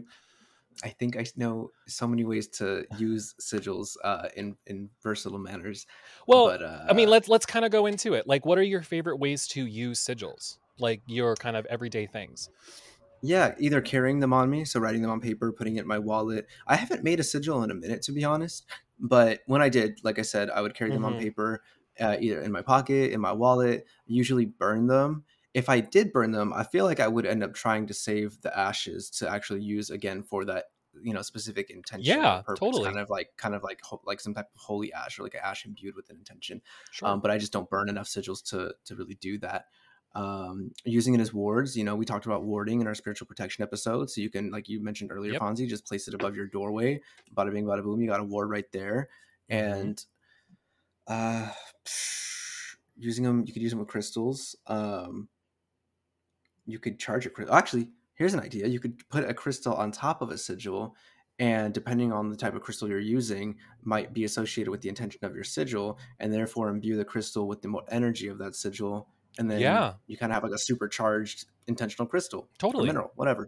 I think I know so many ways to use sigils uh, in in versatile manners. well but uh, I mean, let's let's kind of go into it. Like, what are your favorite ways to use sigils? Like your kind of everyday things. Yeah, either carrying them on me, so writing them on paper, putting it in my wallet. I haven't made a sigil in a minute, to be honest. But when I did, like I said, I would carry them on Mhm. paper, uh, either in my pocket, in my wallet. Usually burn them. If I did burn them, I feel like I would end up trying to save the ashes to actually use again for that you know specific intention. Yeah, purpose, totally. Kind of like kind of like ho- like some type of holy ash or like an ash imbued with an intention Sure. um, but I just don't burn enough sigils to to really do that. Um, using it as wards, you know, we talked about warding in our spiritual protection episode, so you can, like you mentioned earlier, Yep. Fonzie, just place it above your doorway. Bada bing, bada boom, you got a ward right there, Mhm. and uh, using them, you could use them with crystals. Um, you could charge it. Actually, here's an idea: you could put a crystal on top of a sigil, and depending on the type of crystal you're using, might be associated with the intention of your sigil, and therefore imbue the crystal with the more energy of that sigil, and then Yeah. you kind of have like a supercharged intentional crystal Totally. mineral, whatever.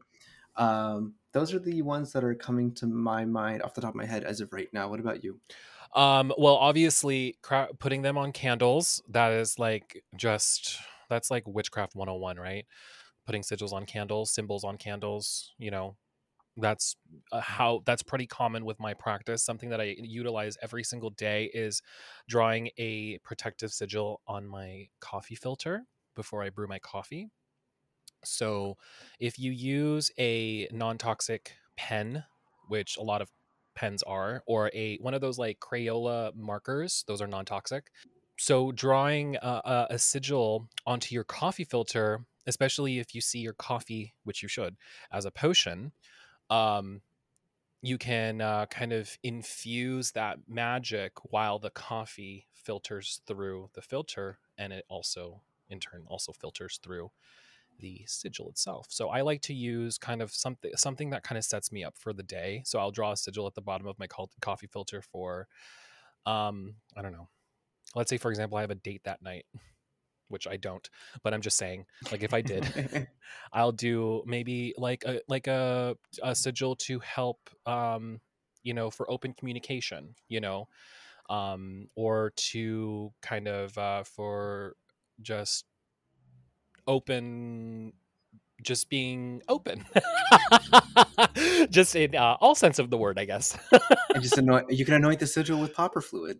Um, those are the ones that are coming to my mind off the top of my head as of right now. What about you? Um, well, obviously, cra- putting them on candles, that is like just, that's like witchcraft 101, right? Putting sigils on candles, symbols on candles, you know, that's uh, how, that's pretty common with my practice. Something that I utilize every single day is drawing a protective sigil on my coffee filter before I brew my coffee. So if you use a non toxic pen, which a lot of pens are or a one of those like crayola markers those are non-toxic so drawing a, a sigil onto your coffee filter especially if you see your coffee which you should as a potion um, you can uh, kind of infuse that magic while the coffee filters through the filter and it also in turn also filters through the sigil itself. So I like to use kind of something something that kind of sets me up for the day. So I'll draw a sigil at the bottom of my coffee filter for um I don't know. Let's say for example I have a date that night, which I don't, but I'm just saying like if I did, I'll do maybe like a like a, a sigil to help um you know for open communication, you know, um or to kind of uh for just open just being open just in uh, all sense of the word i guess and just anoint. You can anoint the sigil with popper fluid.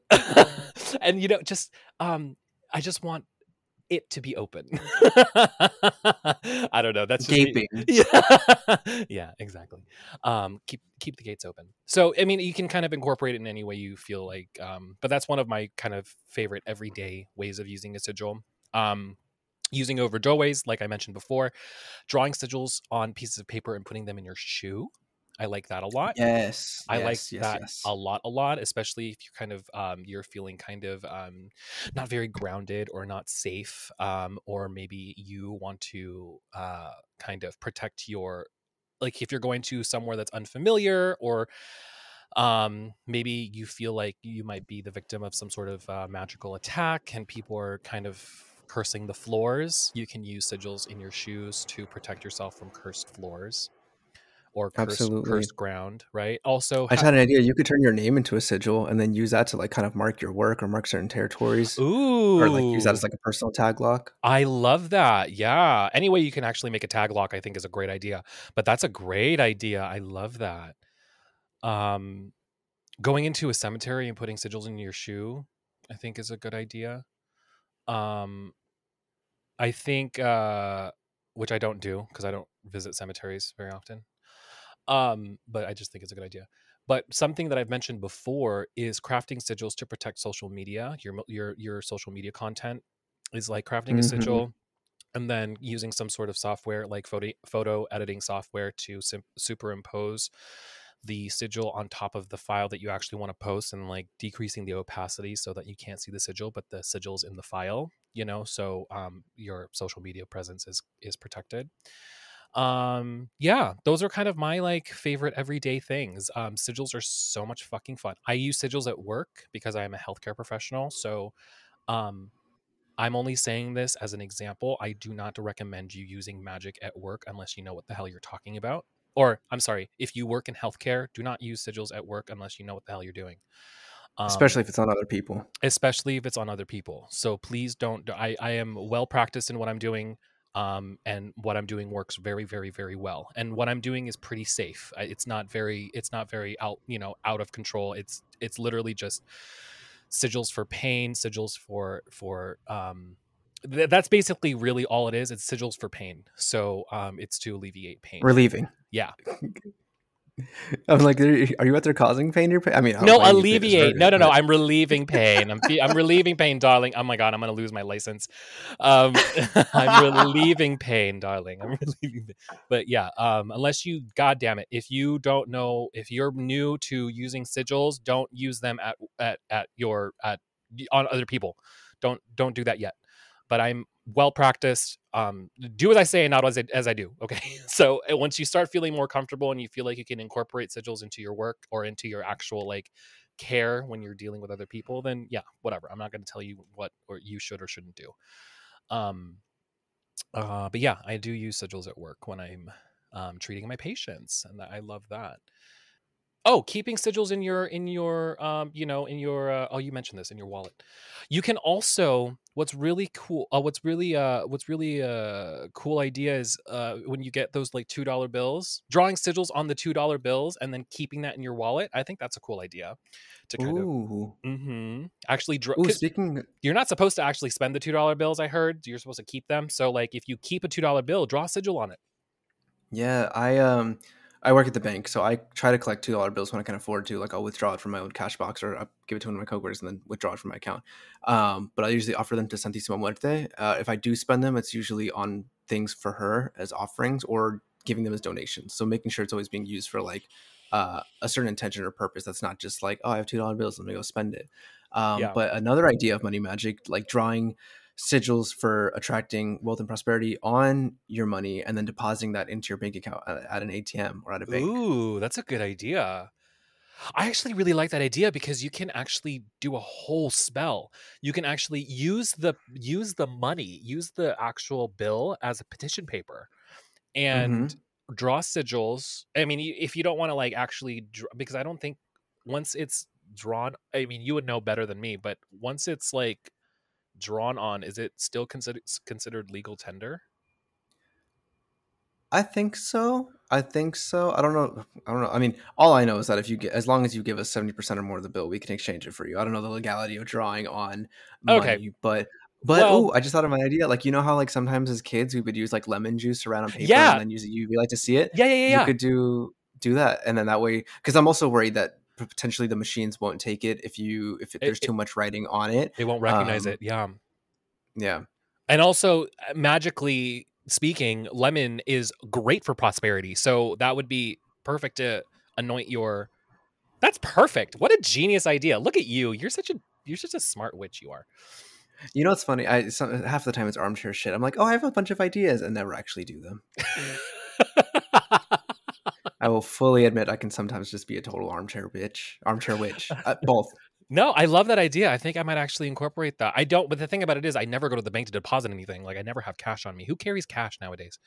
and you know just um i just want it to be open. I don't know that's me. Gaping. yeah yeah exactly. Um keep keep the gates open. So i mean you can kind of incorporate it in any way you feel like um but that's one of my kind of favorite everyday ways of using a sigil. Um using over doorways like i mentioned before drawing sigils on pieces of paper and putting them in your shoe i like that a lot Yes, I like yes, yes, that yes. a lot, a lot, especially if you're kind of um, you're feeling kind of um, not very grounded or not safe, um, or maybe you want to uh, kind of protect your like if you're going to somewhere that's unfamiliar or um, maybe you feel like you might be the victim of some sort of uh, magical attack and people are kind of cursing the floors. You can use sigils in your shoes to protect yourself from cursed floors or cursed, cursed ground, right? Also, I just had an idea. You could turn your name into a sigil and then use that to like kind of mark your work or mark certain territories, Ooh, or like use that as like a personal tag lock. I love that. Yeah. Any way you can actually make a tag lock, I think is a great idea. But that's a great idea. I love that. Um, going into a cemetery and putting sigils in your shoe, I think is a good idea. Um, I think, uh, which I don't do because I don't visit cemeteries very often. Um, but I just think it's a good idea. but something that I've mentioned before is crafting sigils to protect social media, your your your social media content is like crafting a Mhm. sigil and then using some sort of software like photo photo editing software to sim- superimpose the sigil on top of the file that you actually want to post and like decreasing the opacity so that you can't see the sigil but the sigil's in the file you know so um, your social media presence is is protected um yeah those are kind of my like favorite everyday things um sigils are so much fucking fun i use sigils at work because i am a healthcare professional so um i'm only saying this as an example i do not recommend you using magic at work unless you know what the hell you're talking about or i'm sorry if you work in healthcare do not use sigils at work unless you know what the hell you're doing um, especially if it's on other people. especially if it's on other people. So please don't. I, I am well practiced in what I'm doing, um, and what I'm doing works very, very, very well. And what I'm doing is pretty safe. It's not very. It's not very out. You know, out of control. It's it's literally just sigils for pain, sigils for for. Um, th- that's basically really all it is. It's sigils for pain. So um, it's to alleviate pain. Relieving. Yeah. I'm like, are you out there causing pain? Or pain? I mean, no blame you if it is alleviate no no no i'm relieving pain i'm i'm relieving pain darling oh my god i'm gonna lose my license um i'm relieving pain darling i'm relieving pain. but yeah um unless you god damn it if you don't know if you're new to using sigils don't use them at at at your at on other people don't don't do that yet but i'm well practiced um do as i say and not as I, as I do okay? So once you start feeling more comfortable and you feel like you can incorporate sigils into your work or into your actual like care when you're dealing with other people then yeah whatever. I'm not going to tell you what or you should or shouldn't do. Um uh but yeah i do use sigils at work when i'm um treating my patients and i love that oh keeping sigils in your in your um you know in your uh, oh you mentioned this in your wallet. You can also what's really cool uh, what's really uh what's really a cool idea is uh when you get those like two dollar bills drawing sigils on the two dollar bills and then keeping that in your wallet i think that's a cool idea to kind Ooh. of hmm actually draw Ooh, speaking you're not supposed to actually spend the two dollar bills i heard you're supposed to keep them so like if you keep a two dollar bill draw a sigil on it. Yeah, I um I work at the bank, so I try to collect two dollar bills when I can afford to. Like I'll withdraw it from my own cash box or I'll give it to one of my coworkers and then withdraw it from my account. Um, but I usually offer them to Santísima Muerte. Uh, if I do spend them, it's usually on things for her as offerings or giving them as donations. So making sure it's always being used for like uh, a certain intention or purpose. That's not just like oh I have two dollar bills, let me go spend it. Um, Yeah. But another idea of money magic, like drawing sigils for attracting wealth and prosperity on your money and then depositing that into your bank account at, at an ATM or at a bank. Ooh, that's a good idea. I actually really like that idea because you can actually do a whole spell. You can actually use the use the money, use the actual bill as a petition paper, and mm-hmm. draw sigils. I mean, if you don't want to like actually, dr- because I don't think once it's drawn. I mean, you would know better than me, but once it's like drawn on, is it still considered considered legal tender? I think so. I think so. I don't know. I don't know. I mean, all I know is that if you get, as long as you give us seventy percent or more of the bill, we can exchange it for you. I don't know the legality of drawing on money, Okay. but but Well- oh, I just thought of an idea. Like you know how like sometimes as kids we would use like lemon juice around on paper Yeah. and then use a UV light to see it. Yeah, yeah, yeah. yeah. You could do do that, and then that way, because I'm also worried that potentially the machines won't take it if you if it, there's it- too much writing on it. they won't recognize um, it. Yeah. Yeah. and also uh, magically speaking lemon is great for prosperity so that would be perfect to anoint your that's perfect what a genius idea look at you you're such a you're such a smart witch you are You know what's funny? I some, half the time it's armchair shit. I'm like, oh, I have a bunch of ideas, and never actually do them. I will fully admit I can sometimes just be a total armchair bitch, armchair witch, uh, both. no i love that idea i think i might actually incorporate that i don't but the thing about it is i never go to the bank to deposit anything like i never have cash on me who carries cash nowadays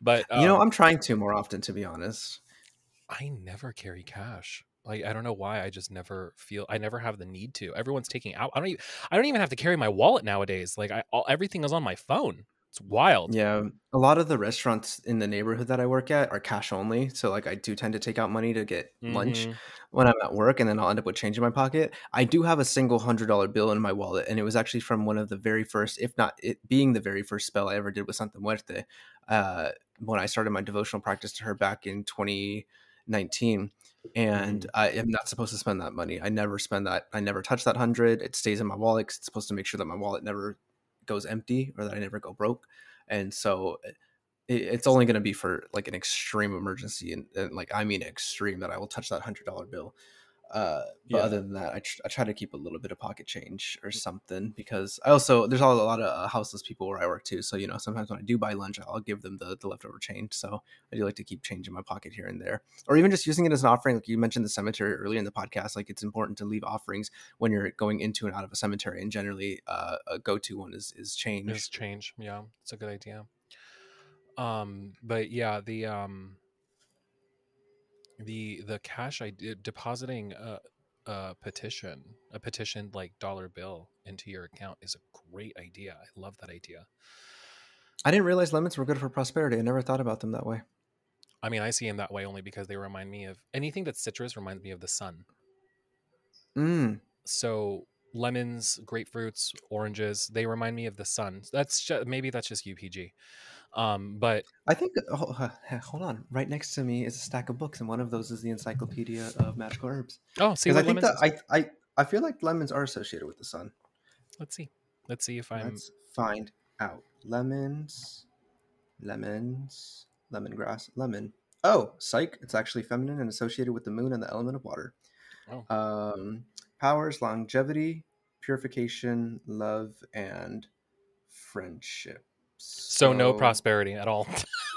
but you know, um, I'm trying to more often, to be honest. I never carry cash. Like I don't know why. I just never feel. I never have the need to. Everyone's taking out. I don't. Even, I don't even have to carry my wallet nowadays. Like I, all, everything is on my phone. It's wild. Yeah, a lot of the restaurants in the neighborhood that I work at are cash only. So like, I do tend to take out money to get lunch Mhm. when I'm at work, and then I'll end up with change in my pocket. I do have a single hundred dollar bill in my wallet, and it was actually from one of the very first, if not it being the very first spell I ever did with Santa Muerte. Uh, when I started my devotional practice to her back in 2019, and I am not supposed to spend that money. I never spend that. I never touch that hundred. It stays in my wallet. It's supposed to make sure that my wallet never goes empty or that I never go broke. And so it, it's only going to be for like an extreme emergency, and, and like I mean extreme that I will touch that hundred dollar bill. Uh, but Yeah. other than that, I, tr- I try to keep a little bit of pocket change or something because I also there's a lot of uh, houseless people where I work too. So you know sometimes when I do buy lunch, I'll give them the, the leftover change. So I do like to keep change in my pocket here and there, or even just using it as an offering. Like you mentioned the cemetery earlier in the podcast, like it's important to leave offerings when you're going into and out of a cemetery, and generally uh, a go to one is is change. Is change. Yeah, it's a good idea. Um, but yeah, the um, the the cash I did depositing a, a petition, a petition like dollar bill into your account is a great idea. I love that idea. I didn't realize lemons were good for prosperity. I never thought about them that way. I mean, I see them that way only because they remind me of anything that's citrus reminds me of the sun. Mm. So lemons, grapefruits, oranges, they remind me of the sun. That's just, maybe that's just UPG. Um, but I think. Oh, hold on. Right next to me is a stack of books, and one of those is the Encyclopedia of Magical Herbs. oh, see I think that? I, I I feel like lemons are associated with the sun. Let's see. Let's see if I'm Let's find out. Lemons, lemons, lemongrass, lemon. Oh, psych! It's actually feminine and associated with the moon and the element of water. Oh. Um, powers, longevity, purification, love, and friendship. So no prosperity at all.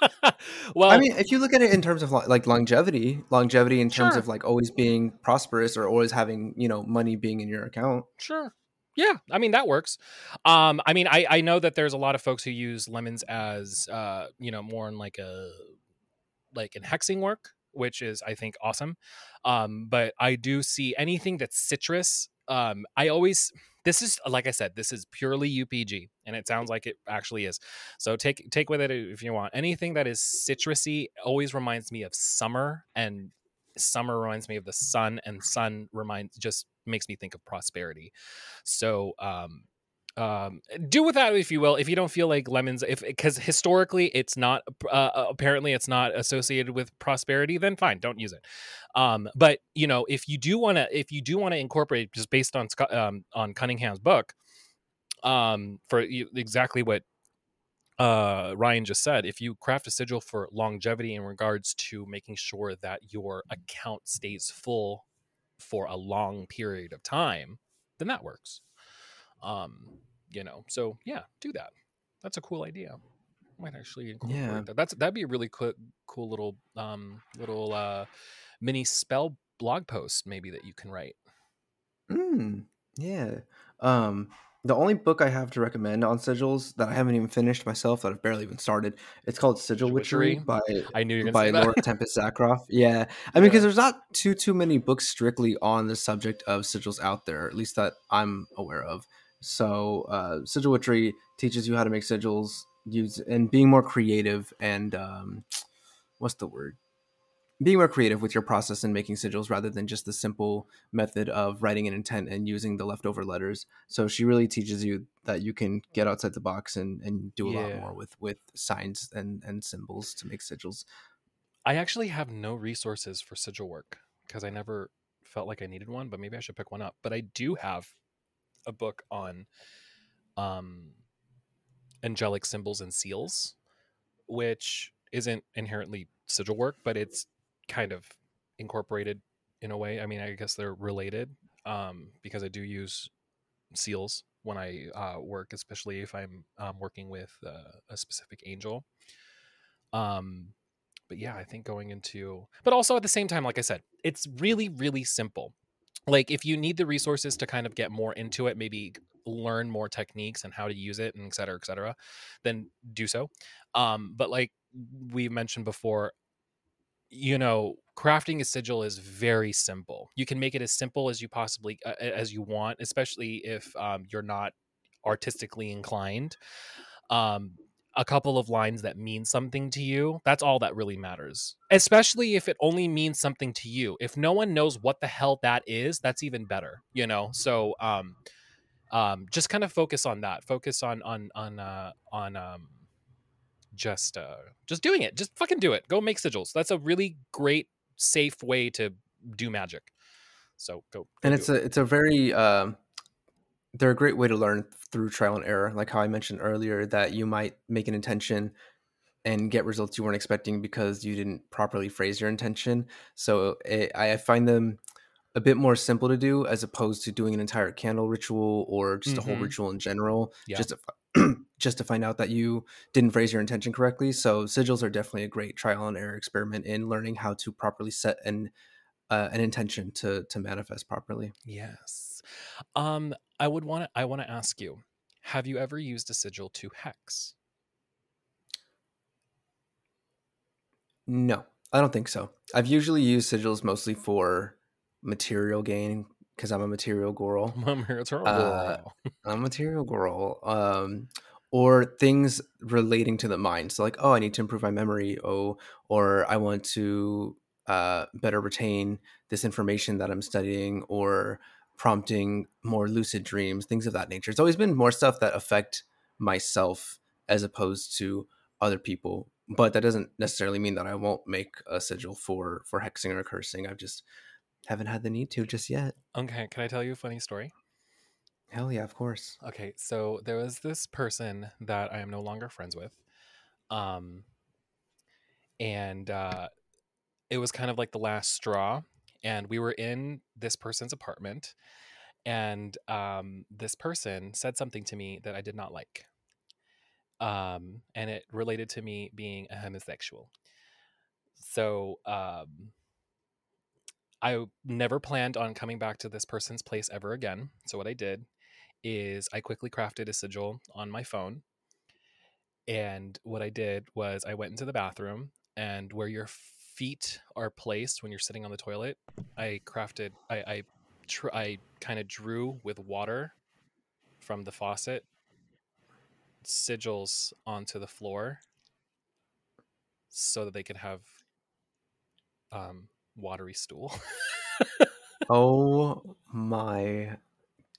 well, I mean, if you look at it in terms of lo- like longevity, longevity in terms Sure. of like always being prosperous or always having you know money being in your account. Sure. Yeah, I mean that works. Um, I mean, I I know that there's a lot of folks who use lemons as uh, you know, more in like a like in hexing work, which is I think awesome. Um, but I do see anything that's citrus. Um, I always this is like I said, this is purely UPG, and it sounds like it actually is. So take take with it if you want. Anything that is citrusy always reminds me of summer, and summer reminds me of the sun, and sun reminds just makes me think of prosperity. So um, um, do with that if you will. If you don't feel like lemons, if because historically it's not uh, apparently it's not associated with prosperity, then fine, don't use it. Um, but you know, if you do want to, if you do want to incorporate, just based on um, on Cunningham's book, um, for exactly what uh, Ryan just said, if you craft a sigil for longevity in regards to making sure that your account stays full for a long period of time, then that works. Um, you know, so yeah, do that. That's a cool idea. Might actually incorporate Yeah. that. That's that'd be a really cool, cool little um little uh mini spell blog post maybe that you can write. Mm, yeah. Um, the only book I have to recommend on sigils that I haven't even finished myself, that I've barely even started, it's called Sigil Witchery Witchery? by I knew you by. Laura Tempest Zakroff. Yeah, I mean, Yeah. because there's not too too many books strictly on the subject of sigils out there, at least that I'm aware of. So, uh, Sigil Witchery teaches you how to make sigils, use and being more creative and um, what's the word? Being more creative with your process in making sigils rather than just the simple method of writing an intent and using the leftover letters. So she really teaches you that you can get outside the box and, and do a lot more with with signs and, and symbols to make sigils. I actually have no resources for sigil work because I never felt like I needed one, but maybe I should pick one up. But I do have a book on um angelic symbols and seals, which isn't inherently sigil work, but it's kind of incorporated in a way. I mean, I guess they're related um, because I do use seals when I uh, work, especially if I'm um, working with uh, a specific angel. Um, but yeah, I think going into, but also at the same time, like I said, it's really, really simple. Like if you need the resources to kind of get more into it, maybe learn more techniques and how to use it and et cetera, et cetera, then do so. Um, but like we mentioned before, you know, crafting a sigil is very simple. You can make it as simple as you possibly uh, as you want, especially if um, you're not artistically inclined. Um, a couple of lines that mean something to you that's all that really matters. Especially if it only means something to you. If no one knows what the hell that is that's even better you know? So um um just kind of focus on that. Focus on on on uh on um just uh just doing it. Just fucking do it. Go make sigils. That's a really great safe way to do magic. So go. go and it's it. a it's a very um they're a great way to learn through trial and error like how i mentioned earlier that you might make an intention and get results you weren't expecting because you didn't properly phrase your intention so it, i find them a bit more simple to do as opposed to doing an entire candle ritual or just a whole Mhm. ritual in general Yeah. just to just to find out that you didn't phrase your intention correctly so sigils are definitely a great trial and error experiment in learning how to properly set an uh, an intention to to manifest properly yes. Um, I would want to. I want to ask you: Have you ever used a sigil to hex? No, I don't think so. I've usually used sigils mostly for material gain because I'm a material girl. I'm here to Uh, roll. I'm a material girl. Um, or things relating to the mind. So like, oh, I need to improve my memory. Oh, or I want to uh, better retain this information that I'm studying, or prompting more lucid dreams, things of that nature. It's always been more stuff that affect myself as opposed to other people. But that doesn't necessarily mean that I won't make a sigil for for hexing or cursing. I've just haven't had the need to just yet. Okay, can I tell you a funny story? Hell yeah, of course. Okay, so there was this person that I am no longer friends with. Um and uh it was kind of like the last straw and we were in this person's apartment and um this person said something to me that I did not like. Um and it related to me being a homosexual. So um I never planned on coming back to this person's place ever again. So what I did is I quickly crafted a sigil on my phone. And what I did was I went into the bathroom and where your feet are placed when you're sitting on the toilet, I crafted I I tr- I kind of drew with water from the faucet sigils onto the floor so that they could have um watery stool. Oh my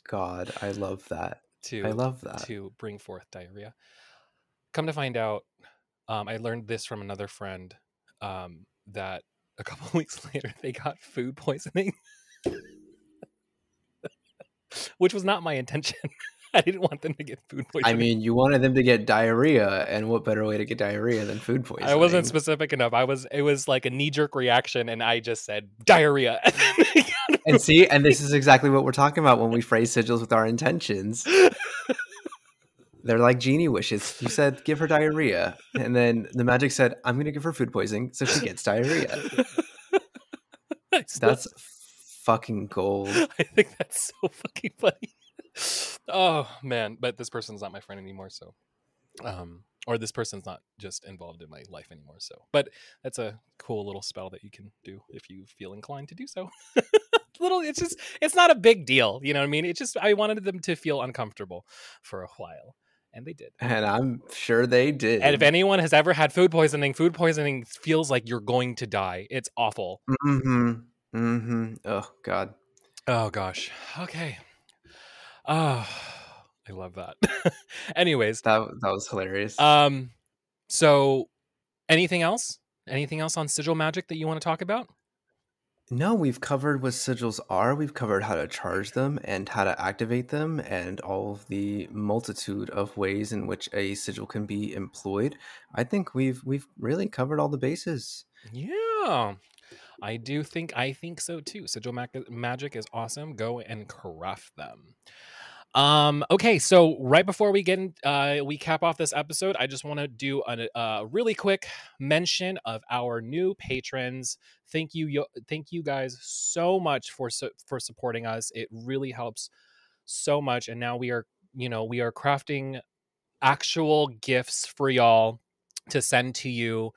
god, I love that. to I love that. to bring forth diarrhea. Come to find out, um, I learned this from another friend um, that a couple weeks later they got food poisoning, which was not my intention. I didn't want them to get food poisoning. I mean, you wanted them to get diarrhea, and what better way to get diarrhea than food poisoning? I wasn't specific enough. I was. It was like a knee jerk reaction, and I just said diarrhea. And then they got and see, and this is exactly what we're talking about when we phrase sigils with our intentions. They're like genie wishes. You said give her diarrhea, and then the magic said, "I'm going to give her food poisoning, so she gets diarrhea." That's fucking gold. I think that's so fucking funny. Oh man, but this person's not my friend anymore, so um or this person's not just involved in my life anymore, so but that's a cool little spell that you can do if you feel inclined to do so. little it's just it's not a big deal, you know what I mean? It's just I wanted them to feel uncomfortable for a while. And they did. And I'm sure they did. And if anyone has ever had food poisoning, food poisoning feels like you're going to die. It's awful. mm-hmm, mm-hmm. Oh God. Oh gosh. Okay. Oh, I love that. Anyways, That that was hilarious. um, so anything else? Anything else on sigil magic that you want to talk about? No, we've covered what sigils are. We've covered how to charge them and how to activate them, and all of the multitude of ways in which a sigil can be employed. I think we've we've really covered all the bases. Yeah. I do think I think so too. Sigil mag- magic is awesome. Go and craft them. Um okay, so right before we get in, uh we cap off this episode, I just want to do a, a really quick mention of our new patrons. Thank you yo- thank you guys so much for su- for supporting us. It really helps so much and now we are, you know, we are crafting actual gifts for y'all to send to you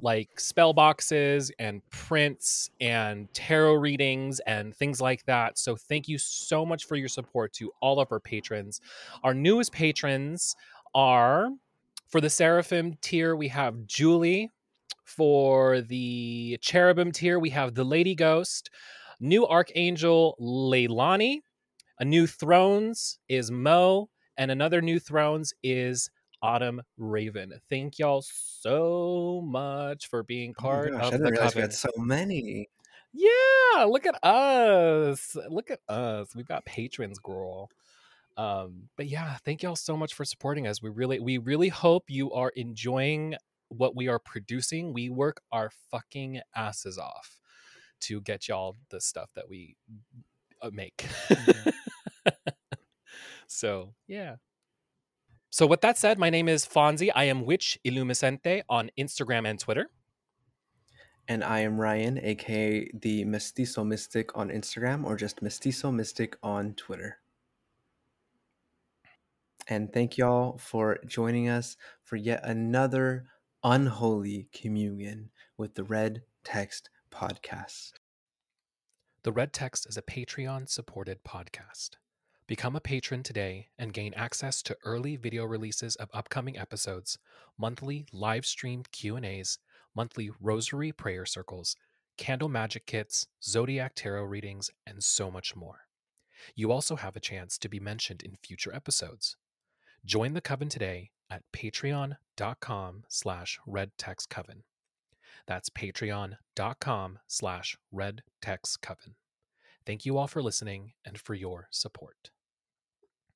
like spell boxes and prints and tarot readings and things like that. So thank you so much for your support to all of our patrons. Our newest patrons are for the Seraphim tier, we have Julie. For the Cherubim tier, we have the Lady Ghost. New Archangel Leilani. A new Thrones is Mo. And another new Thrones is Autumn Raven. Thank y'all so much for being Oh part gosh, I of the realize we had so many. Yeah, look at us. Look at us. We've got patrons, girl. Um, but yeah, thank y'all so much for supporting us. We really, we really hope you are enjoying what we are producing. We work our fucking asses off to get y'all the stuff that we uh, make. so yeah. So with that said, my name is Fonzie. I am Witch Illumiscente on Instagram and Twitter. And I am Ryan, aka the Mestizo Mystic on Instagram or just Mestizo Mystic on Twitter. And thank y'all for joining us for yet another unholy communion with the Red Text Podcast. The Red Text is a Patreon supported podcast. Become a patron today and gain access to early video releases of upcoming episodes, monthly live streamed Q&As, monthly rosary prayer circles, candle magic kits, zodiac tarot readings, and so much more. You also have a chance to be mentioned in future episodes. Join the coven today at patreon.com slash redtextcoven. That's patreon.com slash redtextcoven. Thank you all for listening and for your support.